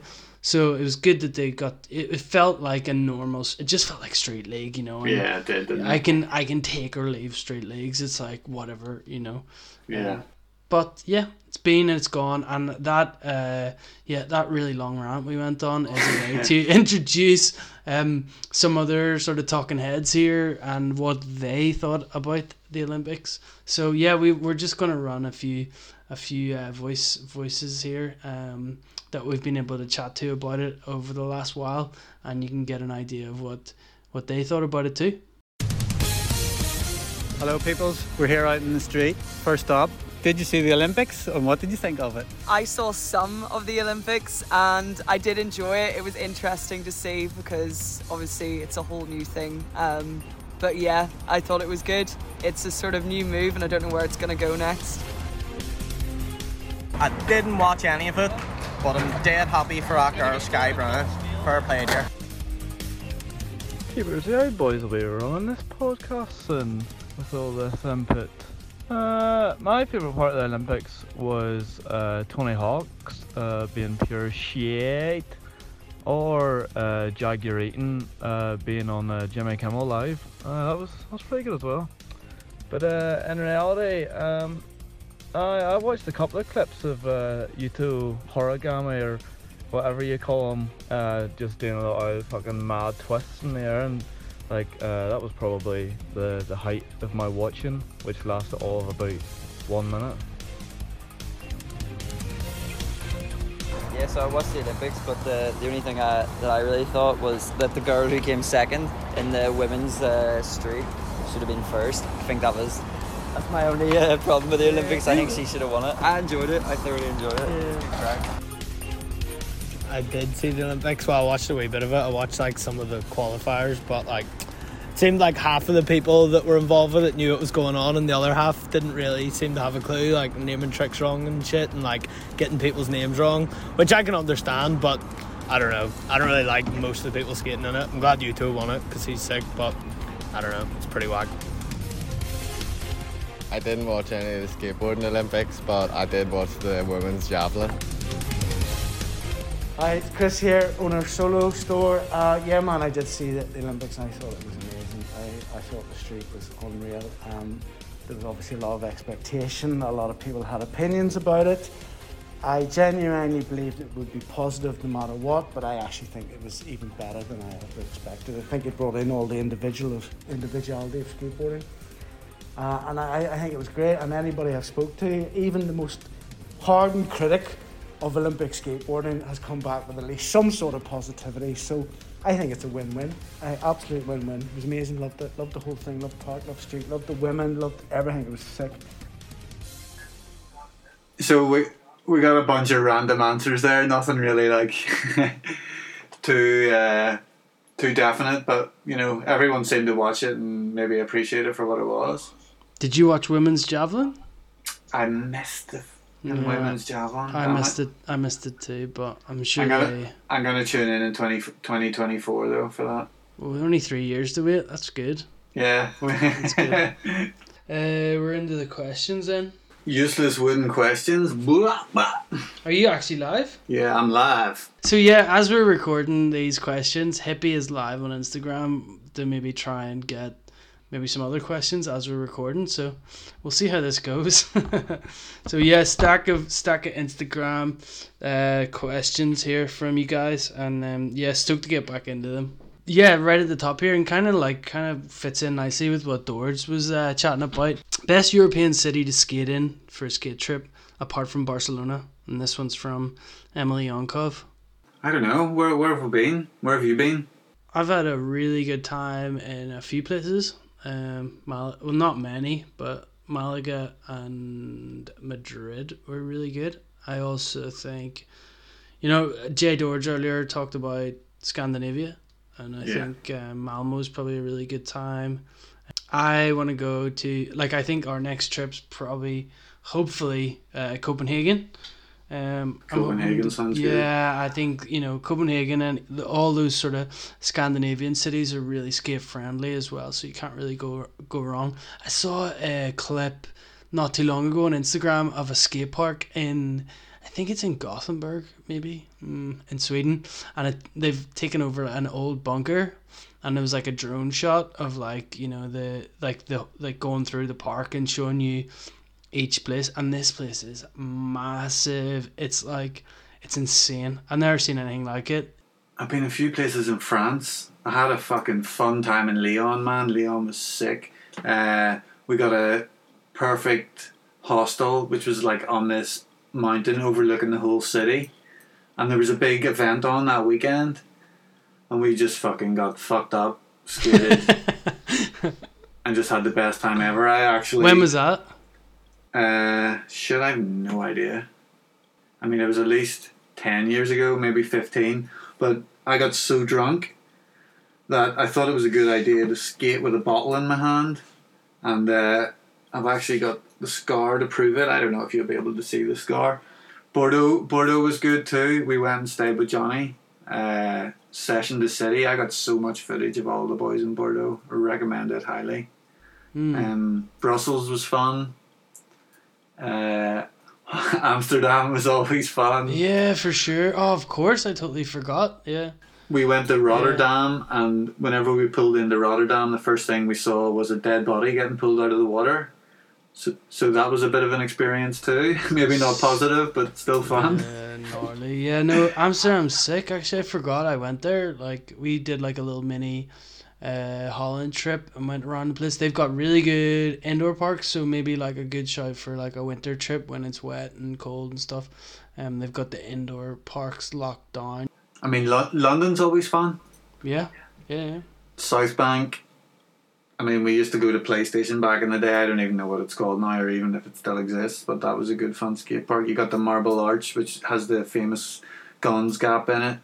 so it was good that they got it, it felt like a normal it just felt like street league you know and Yeah, it did, didn't i it? can i can take or leave street leagues it's like whatever you know Yeah. but yeah, it's been and it's gone, and that uh, yeah, that really long rant we went on is a way to introduce um some other sort of talking heads here and what they thought about the Olympics. So yeah, we we're just gonna run a few a few uh, voice voices here um that we've been able to chat to about it over the last while, and you can get an idea of what what they thought about it too. Hello, peoples. We're here out in the street. First up, did you see the Olympics and what did you think of it? I saw some of the Olympics and I did enjoy it. It was interesting to see because obviously it's a whole new thing. Um, but yeah, I thought it was good. It's a sort of new move and I don't know where it's going to go next. I didn't watch any of it, but I'm dead happy for that girl, Sky Brown. Fair play to her. Keepers, the old boys will be running this podcast and with all this input. Uh, my favourite part of the Olympics was uh, Tony Hawk's uh, being pure shit, or uh, Jagger Eaton uh, being on uh, Jimmy Kimmel Live. Uh, that was that was pretty good as well. But in reality, um, I, I watched a couple of clips of uh, you two Horigami or whatever you call them, uh, just doing a lot of fucking mad twists in the air, and like uh, that was probably the the height of my watching, which lasted all of about one minute. Yeah, so I watched the Olympics, but the, the only thing I, that I really thought was that the girl who came second in the women's uh, street should have been first. I think that was that's my only uh, problem with the Olympics. I think she should have won it. I enjoyed it. I thoroughly enjoyed it. Good crack. I did see the Olympics. Well, I watched a wee bit of it. I watched like some of the qualifiers, but like it seemed like half of the people that were involved with it knew what was going on, and the other half didn't really seem to have a clue. Like naming tricks wrong and shit, and like getting people's names wrong, which I can understand. But I don't know. I don't really like most of the people skating in it. I'm glad Yuto won it because he's sick, but I don't know. It's pretty whack. I didn't watch any of the skateboarding Olympics, but I did watch the women's javelin. Hi, it's Chris here, owner of Solo Store. Uh, yeah, man, I did see the, the Olympics and I thought it was amazing. I, I thought the street was unreal. Um, there was obviously a lot of expectation. A lot of people had opinions about it. I genuinely believed it would be positive no matter what, but I actually think it was even better than I ever expected. I think it brought in all the individual individuality of skateboarding. Uh, and I, I think it was great. And anybody I've spoke to, even the most hardened critic of Olympic skateboarding, has come back with at least some sort of positivity. So I think it's a win-win. I absolute win-win. It was amazing. Loved it. Loved the whole thing. Loved the park. Loved the street. Loved the women. Loved everything. It was sick. So we we got a bunch of random answers there. Nothing really like too uh, too definite, but you know everyone seemed to watch it and maybe appreciate it for what it was. Did you watch women's javelin? I missed the Yeah, women's javelin. I missed it. I missed it too, but I'm sure I'm gonna they. I'm gonna tune in in 20, 2024 though for that. Well, we're only three years to wait. That's good. Yeah. That's good. Uh, we're into the questions then. Useless wooden questions. Blah, blah. Are you actually live? Yeah, I'm live. So yeah, as we're recording these questions, Hippie is live on Instagram to maybe try and get maybe some other questions as we're recording. So we'll see how this goes. so yeah, stack of stack of Instagram uh, questions here from you guys, and um, yeah, stoked to get back into them. Yeah, right at the top here, and kind of like kind of fits in nicely with what Dorge was uh, chatting about. Best European city to skate in for a skate trip, apart from Barcelona, and this one's from Emily Yonkov. I don't know. Where, where have we been? Where have you been? I've had a really good time in a few places. Um, Mal- well, not many, but Malaga and Madrid were really good. I also think, you know, Jay Dorge earlier talked about Scandinavia, and I Yeah. think uh, Malmo's probably a really good time. I want to go to like I think our next trip's probably, hopefully, uh, Copenhagen. Um, Copenhagen sounds good. yeah, I think you know Copenhagen and the, all those sort of Scandinavian cities are really skate friendly as well, so you can't really go go wrong. I saw a clip not too long ago on Instagram of a skate park in I think it's in Gothenburg maybe mm, in Sweden, and it, they've taken over an old bunker. And it was like a drone shot of like you know the like the like going through the park and showing you each place and this place is massive it's like it's insane i've never seen anything like it I've been a few places in France. I had a fucking fun time in Lyon, man. Lyon was sick. Uh, we got a perfect hostel, which was like on this mountain overlooking the whole city. And there was a big event on that weekend. And we just fucking got fucked up, skated, and just had the best time ever. I actually. when was that Uh, shit, I have no idea. I mean, it was at least 10 years ago, maybe 15. But I got so drunk that I thought it was a good idea to skate with a bottle in my hand. And uh, I've actually got the scar to prove it. I don't know if you'll be able to see the scar. Bordeaux, Bordeaux was good too. We went and stayed with Johnny. Uh, Session to City. I got so much footage of all the boys in Bordeaux. I recommend it highly. Hmm. Um, Brussels was fun. Uh, Amsterdam was always fun. yeah for sure oh of course i totally forgot yeah We went to Rotterdam, and whenever we pulled into Rotterdam, the first thing we saw was a dead body getting pulled out of the water. So, so that was a bit of an experience too. Maybe not positive, but still fun. Uh, gnarly. Yeah, no, Amsterdam's sick. Actually, I forgot I went there. Like, we did like a little mini uh, Holland trip and went around the place. They've got really good indoor parks, so maybe like a good shot for like a winter trip when it's wet and cold and stuff. Um, they've got the indoor parks locked down. I mean, Lo- London's always fun. Yeah, yeah, yeah. South Bank. I mean, we used to go to PlayStation back in the day. I don't even know what it's called now, or even if it still exists. But that was a good fun skate park. You got the Marble Arch, which has the famous guns gap in it.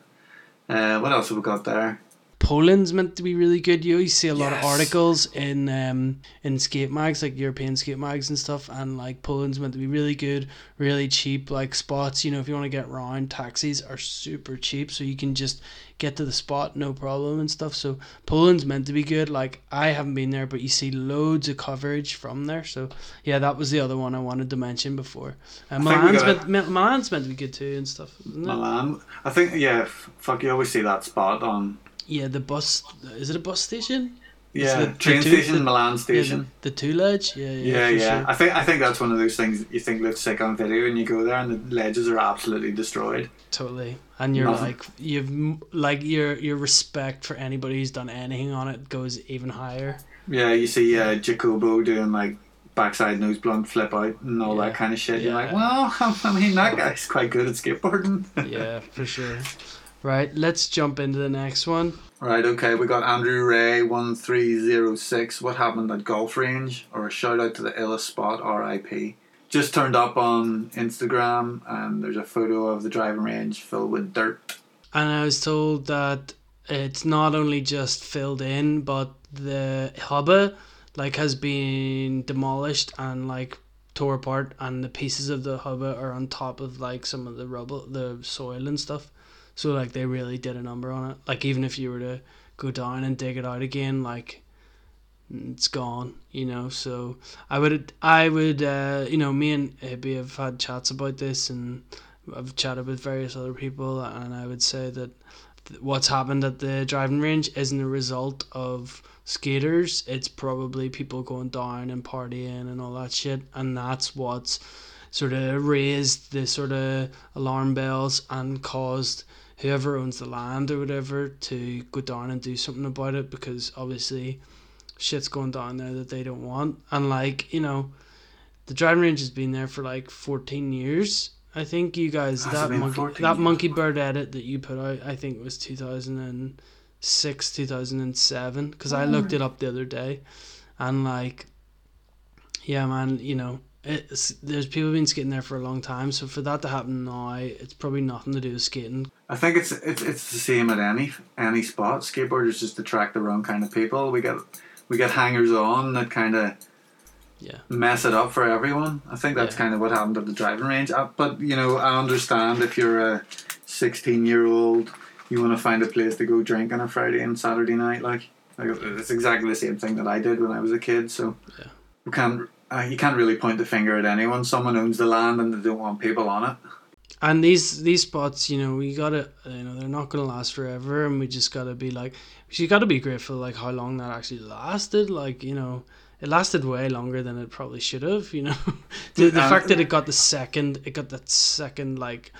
Uh, what else have we got there? Poland's meant to be really good. You always see a lot of articles in um in skate mags, like European skate mags and stuff, and like Poland's meant to be really good, really cheap, like spots. You know, if you want to get round, taxis are super cheap, so you can just get to the spot no problem and stuff. So Poland's meant to be good. Like I haven't been there, but you see loads of coverage from there. So yeah, that was the other one I wanted to mention before. Uh, I think we Milan's meant, Milan's meant to be good too and stuff. Milan. I think yeah. f- Fuck, you always see that spot on. Yeah, the bus. Is it a bus station? Yeah, the- the train two- station, the- Milan yeah, station. the, the two ledge. Yeah, yeah. Yeah, yeah. sure. I think I think that's one of those things you think looks sick on video, and you go there, and the ledges are absolutely destroyed. Totally. And you're Nothing. like you've like your your respect for anybody who's done anything on it goes even higher. Yeah, you see uh, Jacobo doing like backside nose blunt flip out and all that kind of shit. You're like, well, I mean, that guy's quite good at skateboarding. yeah, for sure. Right, let's jump into the next one. Right, okay, we got Andrew Ray one three zero six. What happened at golf range? Or a shout out to the illest spot, R.I.P. Just turned up on Instagram, and there's a photo of the driving range filled with dirt. And I was told that it's not only just filled in, but the hubba like has been demolished and like tore apart, and the pieces of the hubba are on top of like some of the rubble, the soil and stuff. So like they really did a number on it. Like even if you were to go down and dig it out again, like it's gone, you know. So I would, I would, uh, you know, me and Ibby have had chats about this, and I've chatted with various other people, and I would say that th- what's happened at the driving range isn't a result of skaters. It's probably people going down and partying and all that shit, and that's what's sort of raised the sort of alarm bells and caused whoever owns the land or whatever to go down and do something about it because obviously shit's going down there that they don't want. And like, you know, the driving range has been there for like 14 years. I think you guys Has that monkey that monkey bird edit that you put out I think was 2006 2007 because I mm-hmm. looked it up the other day and like yeah man you know it's, there's people been skating there for a long time so for that to happen now it's probably nothing to do with skating I think it's it's it's the same at any any spot. Skateboarders just attract the wrong kind of people. We get we get hangers on that kind of yeah mess it up for everyone. I think that's kind of what happened at the driving range. Uh, but you know, I understand if you're a 16 year old, you want to find a place to go drink on a Friday and Saturday night. Like, like it's exactly the same thing that I did when I was a kid. So you can't uh, you can't really point the finger at anyone. Someone owns the land and they don't want people on it. and these these spots you know we gotta you know they're not gonna last forever and we just gotta be like you gotta be grateful like how long that actually lasted like you know it lasted way longer than it probably should have you know the, the Um, fact that it got the second it got that second like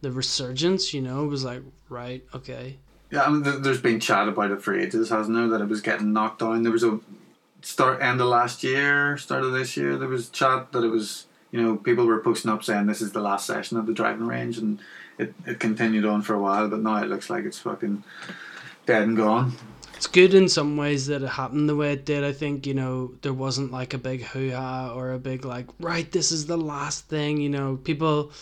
the resurgence you know was like right okay Yeah, I mean, there's been chat about it for ages, hasn't there? That it was getting knocked down. There was a start end of last year, start of this year. There was chat that it was, you know, people were posting up saying this is the last session of the driving range, and it, it continued on for a while. But now it looks like it's fucking dead and gone. it's good in some ways that it happened the way it did. I think you know there wasn't like a big hoo ha or a big like right this is the last thing. You know people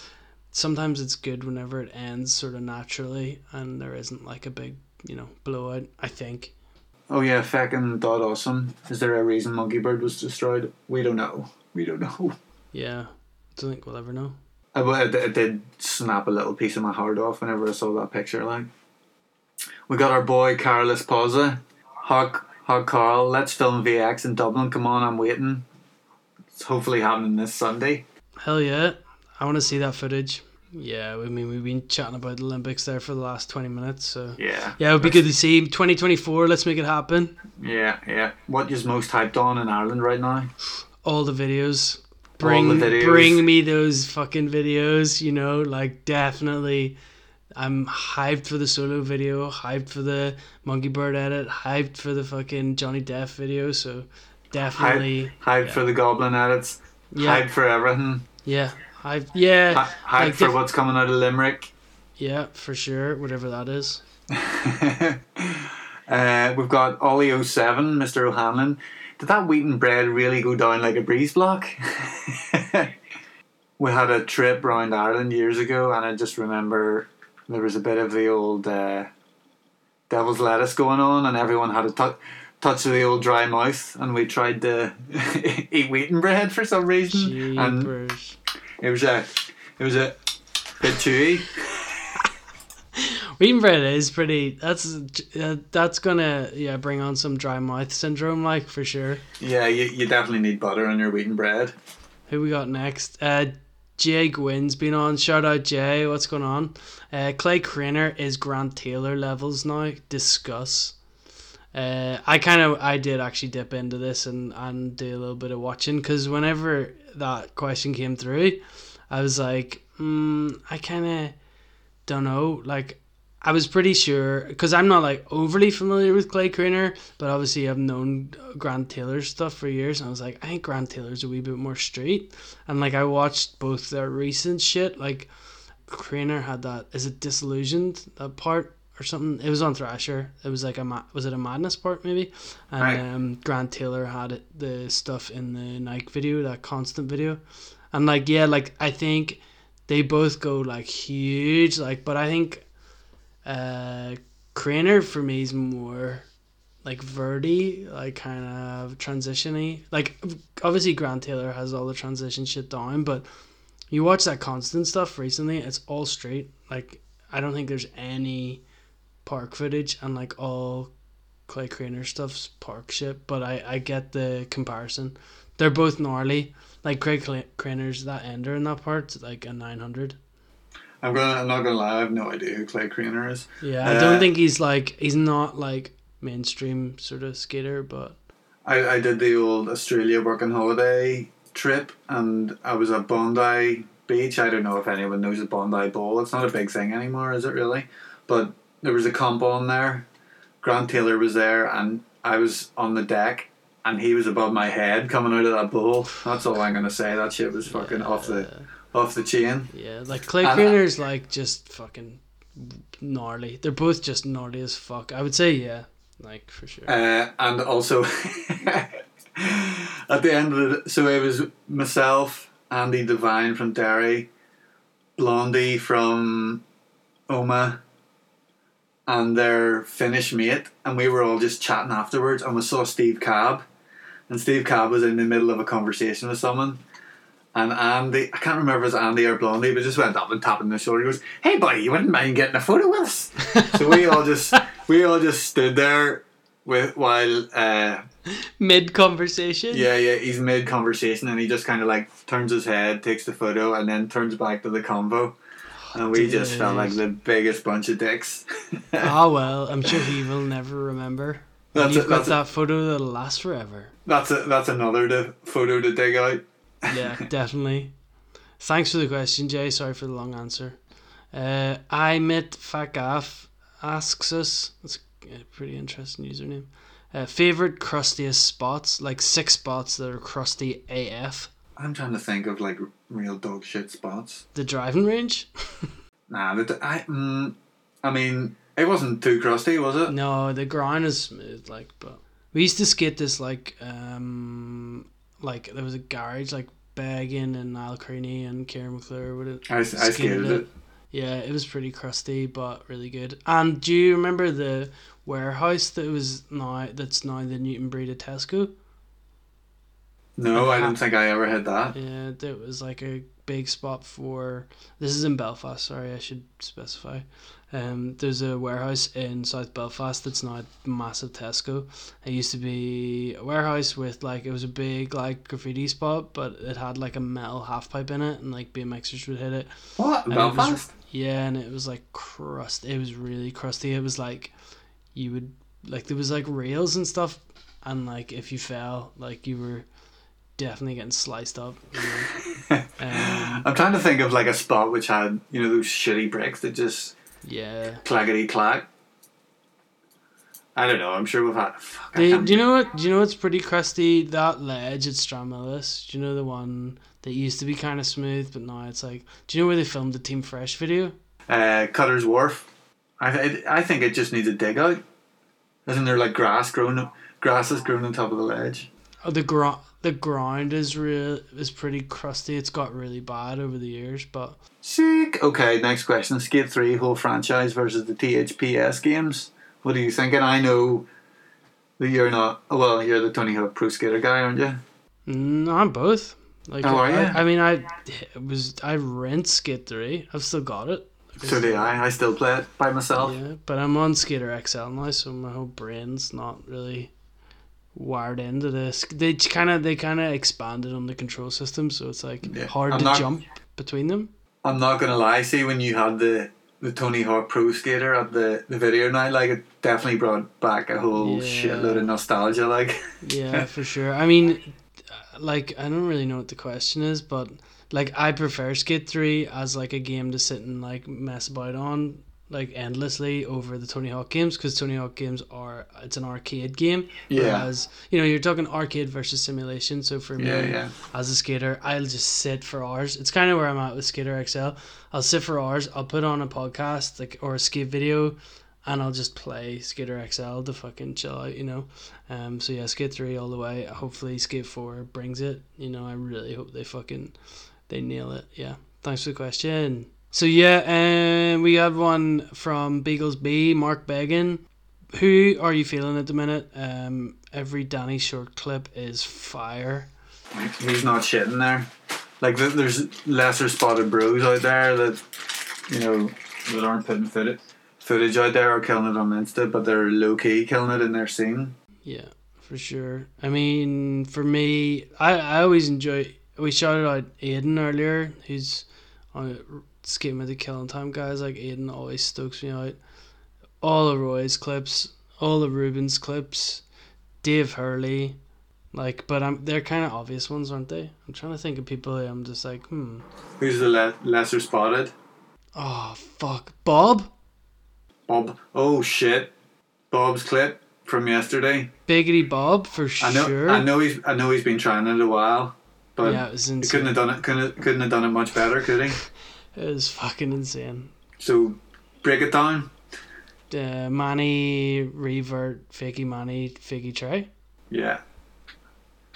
sometimes it's good whenever it ends sort of naturally and there isn't like a big you know blowout. I think. Oh yeah, feckin' dot awesome. Is there a reason Monkey Bird was destroyed? We don't know. We don't know. Yeah, don't think we'll ever know. I, w- it, it did snap a little piece of my heart off whenever I saw that picture. Like, we got our boy Carlos Pausa, Hog Hog Carl. Let's film VX in Dublin. Come on, I'm waiting. It's hopefully happening this Sunday. Hell yeah, I want to see that footage. Yeah, I mean we've been chatting about the Olympics there for the last twenty minutes, so Yeah. yeah, it would be good to see. Twenty twenty four, let's make it happen. Yeah, yeah. What is most hyped on in Ireland right now? all the videos. Bring the videos. bring me those fucking videos, you know, like definitely I'm hyped for the solo video, hyped for the Monkey Bird edit, hyped for the fucking Johnny Depp video, so definitely Hyped, hyped for the Goblin edits. Yeah. Hyped for everything. yeah, hyped yeah, Hy- Hyped like for def- what's coming out of Limerick. yeah, for sure, whatever that is. Uh, we've got Ollie 07, Mr. O'Hanlon. Did that wheaten bread really go down like a breeze block? we had a trip around Ireland years ago, and I just remember there was a bit of the old uh, devil's lettuce going on, and everyone had a touch of the old dry mouth, and we tried to eat wheaten bread for some reason, and Jeepers. It was a it was a bit chewy. Wheaten bread is pretty. That's uh, that's gonna yeah bring on some dry mouth syndrome, like for sure. Yeah, you, you definitely need butter on your wheaten bread. Who we got next? Uh, Jay Gwyn's been on. Shout out Jay. What's going on? Uh, Clay Kreiner is Grant Taylor levels now. Discuss. Uh, I kind of I did actually dip into this and and do a little bit of watching because whenever that question came through, I was like, mm, I kind of don't know. Like I was pretty sure because I'm not like overly familiar with Clay Kreiner, but obviously I've known Grant Taylor stuff for years, and I was like, I think Grant Taylor's a wee bit more straight. And like I watched both their recent shit, like Kreiner had that is it disillusioned that part or something. It was on Thrasher. It was like a was it a madness part maybe, and Right. um, Grant Taylor had it, the stuff in the Nike video, that constant video, and like yeah, like I think they both go like huge, like but I think uh Kreiner for me is more like Verdi, like kind of transitiony. Like obviously Grant Taylor has all the transition shit down, but you watch that constant stuff recently, it's all straight. Like I don't think there's any park footage and like all Clay Kreiner stuff's park shit, but I I get the comparison. They're both gnarly. Like Craig Kreiner's that ender in that part, like a nine hundred. I'm gonna. I'm not gonna lie. I have no idea who Clay Kreiner is. Yeah, I Uh, don't think he's like he's not like mainstream sort of skater, but I, I did the old Australia working holiday trip, and I was at Bondi Beach. I don't know if anyone knows the Bondi Bowl. It's not a big thing anymore, is it really? But there was a combo on there. Grant Taylor was there, and I was on the deck, and he was above my head coming out of that bowl. That's all I'm gonna say. That shit was fucking off the off the chain. yeah, like Clay And- like just fucking gnarly. They're both just gnarly as fuck. I would say yeah, like for sure. Uh, and also at the end of the so it was myself, Andy Devine from Derry, Blondie from Omagh, and their Finnish mate, and we were all just chatting afterwards, and we saw Steve Cab, and Steve Cab was in the middle of a conversation with someone. And Andy, I can't remember if it was Andy or Blondie, but just went up and tapped on the shoulder. He goes, "Hey, buddy, you wouldn't mind getting a photo with us?" so we all just we all just stood there with while uh, Mid conversation. yeah yeah he's mid conversation and he just kind of like turns his head, takes the photo, and then turns back to the convo, and we just felt like the biggest bunch of dicks. Ah well, I'm sure he will never remember. That's You've it, got that photo that'll last forever. That's a, that's another to, photo to dig out. Yeah, definitely. Thanks for the question, Jay. Sorry for the long answer. Uh, I met Fakaf asks us. That's a pretty interesting username. Uh, favorite crustiest spots, like six spots that are crusty AF. I'm trying to think of like real dog shit spots. The driving range. Nah, the, I mm, I mean it wasn't too crusty, was it? No, the ground is smooth. Like, but we used to skate this like um like there was a garage like Baggin and Niall Creaney and Kieran McClure would it. I- I skated it. Yeah, it was pretty crusty but really good. And do you remember the warehouse that was now that's now the Newton Breed of Tesco? No, I don't think I ever had that. Yeah, there was like a big spot for. This is in Belfast. Sorry, I should specify. Um, there's a warehouse in South Belfast that's now a massive Tesco. It used to be a warehouse with like it was a big like graffiti spot, but it had like a metal half pipe in it, and like BMXers would hit it. What And it was- Belfast? yeah, and it was like crust. It was really crusty. It was like you would like there was like rails and stuff, and like if you fell, like you were definitely getting sliced up. You know? um, I'm trying to think of like a spot which had you know those shitty bricks that just yeah. clackety clack. I don't know. I'm sure we've had. Fuck, They, do you know what? Do you know what's pretty crusty? That ledge at Stranmillis. Do you know the one that used to be kind of smooth, but now it's like. Do you know where they filmed the Team Fresh video? uh, Cutter's Wharf. I th- I think it just needs a dig out. Isn't there like grass growing? Grass is growing on top of the ledge. Oh, the ground. The ground is real is pretty crusty. It's got really bad over the years, but Sick. Okay, next question. Skate 3 whole franchise versus the THPS games. What are you thinking? I know that you're not. Well, you're the Tony Hawk Pro Skater guy, aren't you? No, I'm both. Like, Oh, are I, ya? I mean, I it was I rent Skate Three. I've still got it. So do I. I still play it by myself. Yeah, but I'm on Skater XL now, so my whole brain's not really wired into this. They kind of they kind of expanded on the control system, so it's like hard I'm to not- jump between them. I'm not gonna lie. See, when you had the the Tony Hawk Pro Skater at the, the video night, like it definitely brought back a whole Yeah. shitload of nostalgia. Like, Yeah, for sure. I mean, uh, like I don't really know what the question is, but like I prefer Skate Three as like a game to sit and like mess about on like endlessly over the Tony Hawk games because Tony Hawk games are it's an arcade game. Yeah. Whereas you know you're talking arcade versus simulation. So for me, Yeah, yeah. as a skater, I'll just sit for hours. It's kind of where I'm at with Skater XL. I'll sit for hours. I'll put on a podcast like or a skate video, and I'll just play Skater XL to fucking chill out. You know. Um. So yeah, Skate Three all the way. Hopefully, Skate Four brings it. You know, I really hope they fucking they nail it. Yeah. Thanks for the question. So yeah, um, we have one from Beagles B, Mark Began. Who are you feeling at the minute? Um, every Danny Short clip is fire. he's not shitting there. Like, there's lesser spotted bros out there that you know that aren't putting foot footage out there are killing it on Insta, but they're low key killing it in their scene. Yeah, for sure. I mean, for me, I, I always enjoy. We shouted out Aiden earlier, who's on with the Killing Time guys. Like Aiden always stokes me out. All of Roy's clips, all of Ruben's clips, Dave Hurley, like, but I'm they're kind of obvious ones, aren't they? I'm trying to think of people I'm just like, hmm. Who's the le- lesser spotted? Oh fuck, Bob. Bob. Oh shit. Bob's clip from yesterday. Biggity Bob for I know. sure. I know he's. I know he's been trying it a while, but Yeah, it was he insane. couldn't have done it. Couldn't couldn't have done it much better, could he? It was fucking insane. So break it down. Uh, Manny revert, fakey Manny, fakey try. Yeah.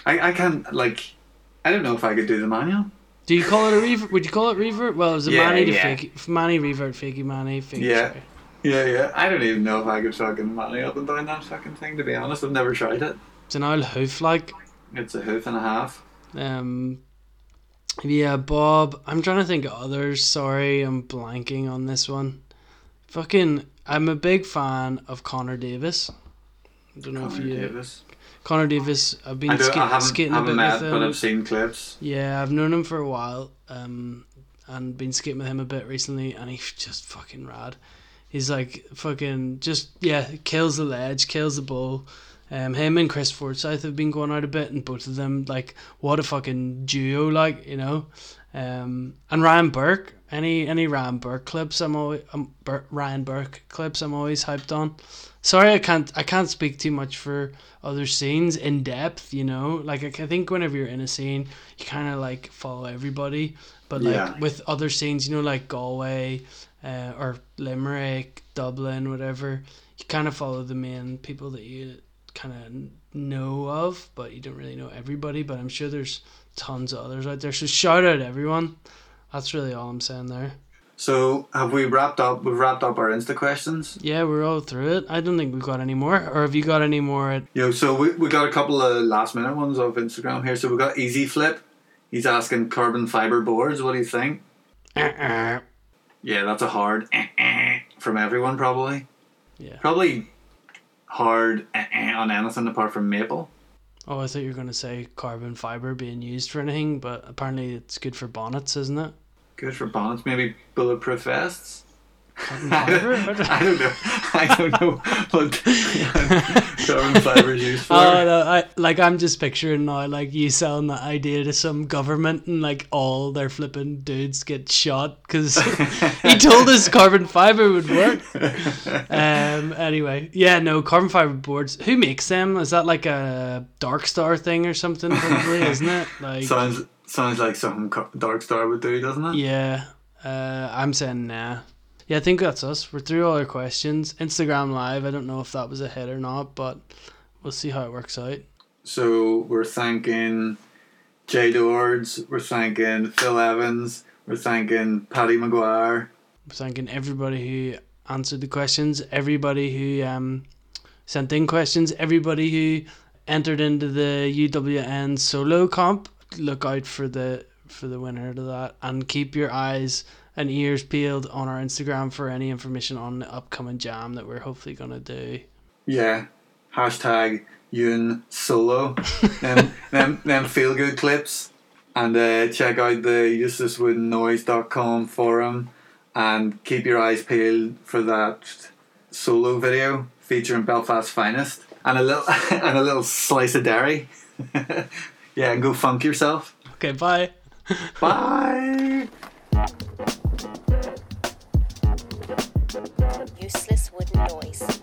I I can't like. I don't know if I could do the manual. Do you call it a revert? Would you call it revert? Well, it was a Yeah, Manny to yeah. fakey, Manny revert, fakey Manny, fakey Yeah. try. Yeah, yeah. I don't even know if I could fucking manual up and down that fucking thing. To be honest, I've never tried it. It's an old hoof like. It's a hoof and a half. Um, yeah, Bob. I'm trying to think of others. Sorry, I'm blanking on this one. Fucking, I'm a big fan of Connor Davis. I don't know if Connor you. Davis. Connor Davis. I've been I, ska- I skating a bit met, with him. but I've seen clips. Yeah, I've known him for a while, um, and been skating with him a bit recently, and he's just fucking rad. He's like fucking just yeah, kills the ledge, kills the ball. Um, him and Chris Forsyth have been going out a bit, and both of them like what a fucking duo, like you know. Um, and Ryan Burke, any any Ryan Burke clips, I'm always um, Bur- Ryan Burke clips, I'm always hyped on. Sorry, I can't I can't speak too much for other scenes in depth. You know, like I think whenever you're in a scene, you kind of like follow everybody. But like Yeah. with other scenes, you know, like Galway, uh, or Limerick, Dublin, whatever, you kind of follow the main people that you kind of know of, but you don't really know everybody. But I'm sure there's tons of others out there. So shout out everyone. That's really all I'm saying there. So have we wrapped up? We've wrapped up our Insta questions. Yeah, we're all through it. I don't think we've got any more. Or have you got any more? At- Yo, so we, we got a couple of last minute ones off Instagram here. So we got Easy Flip. He's asking carbon fiber boards. What do you think? Uh-uh. Yeah, that's a hard eh-eh from everyone probably. Yeah. Probably hard on anything apart from maple. Oh, I thought you were going to say carbon fiber being used for anything, but apparently it's good for bonnets, isn't it? Good for bonnets, maybe bulletproof vests. I don't, know. I don't know what carbon fiber is used for. Oh no! I like I'm just picturing now, like you selling that idea to some government, and like all their flipping dudes get shot because he told us carbon fiber would work. Um. Anyway, yeah, no carbon fiber boards. Who makes them? Is that like a Dark Star thing or something? Probably, isn't it? Like sounds sounds like something Dark Star would do, doesn't it? Yeah. Uh, I'm saying nah. Yeah, I think that's us. We're through all our questions. Instagram Live. I don't know if that was a hit or not, but we'll see how it works out. So we're thanking Jay Dords, we're thanking Phil Evans, we're thanking Paddy Maguire. We're thanking everybody who answered the questions, everybody who um, sent in questions, everybody who entered into the UWN solo comp. Look out for the for the winner to that, and keep your eyes and ears peeled on our Instagram for any information on the upcoming jam that we're hopefully gonna do. Yeah. Hashtag Yoon Solo. them, them, them feel good clips. And uh, check out the uselesswoodennoise.com forum and keep your eyes peeled for that solo video featuring Belfast's finest and a little and a little slice of Derry. yeah, and go funk yourself. Okay, bye. Bye useless wooden noise.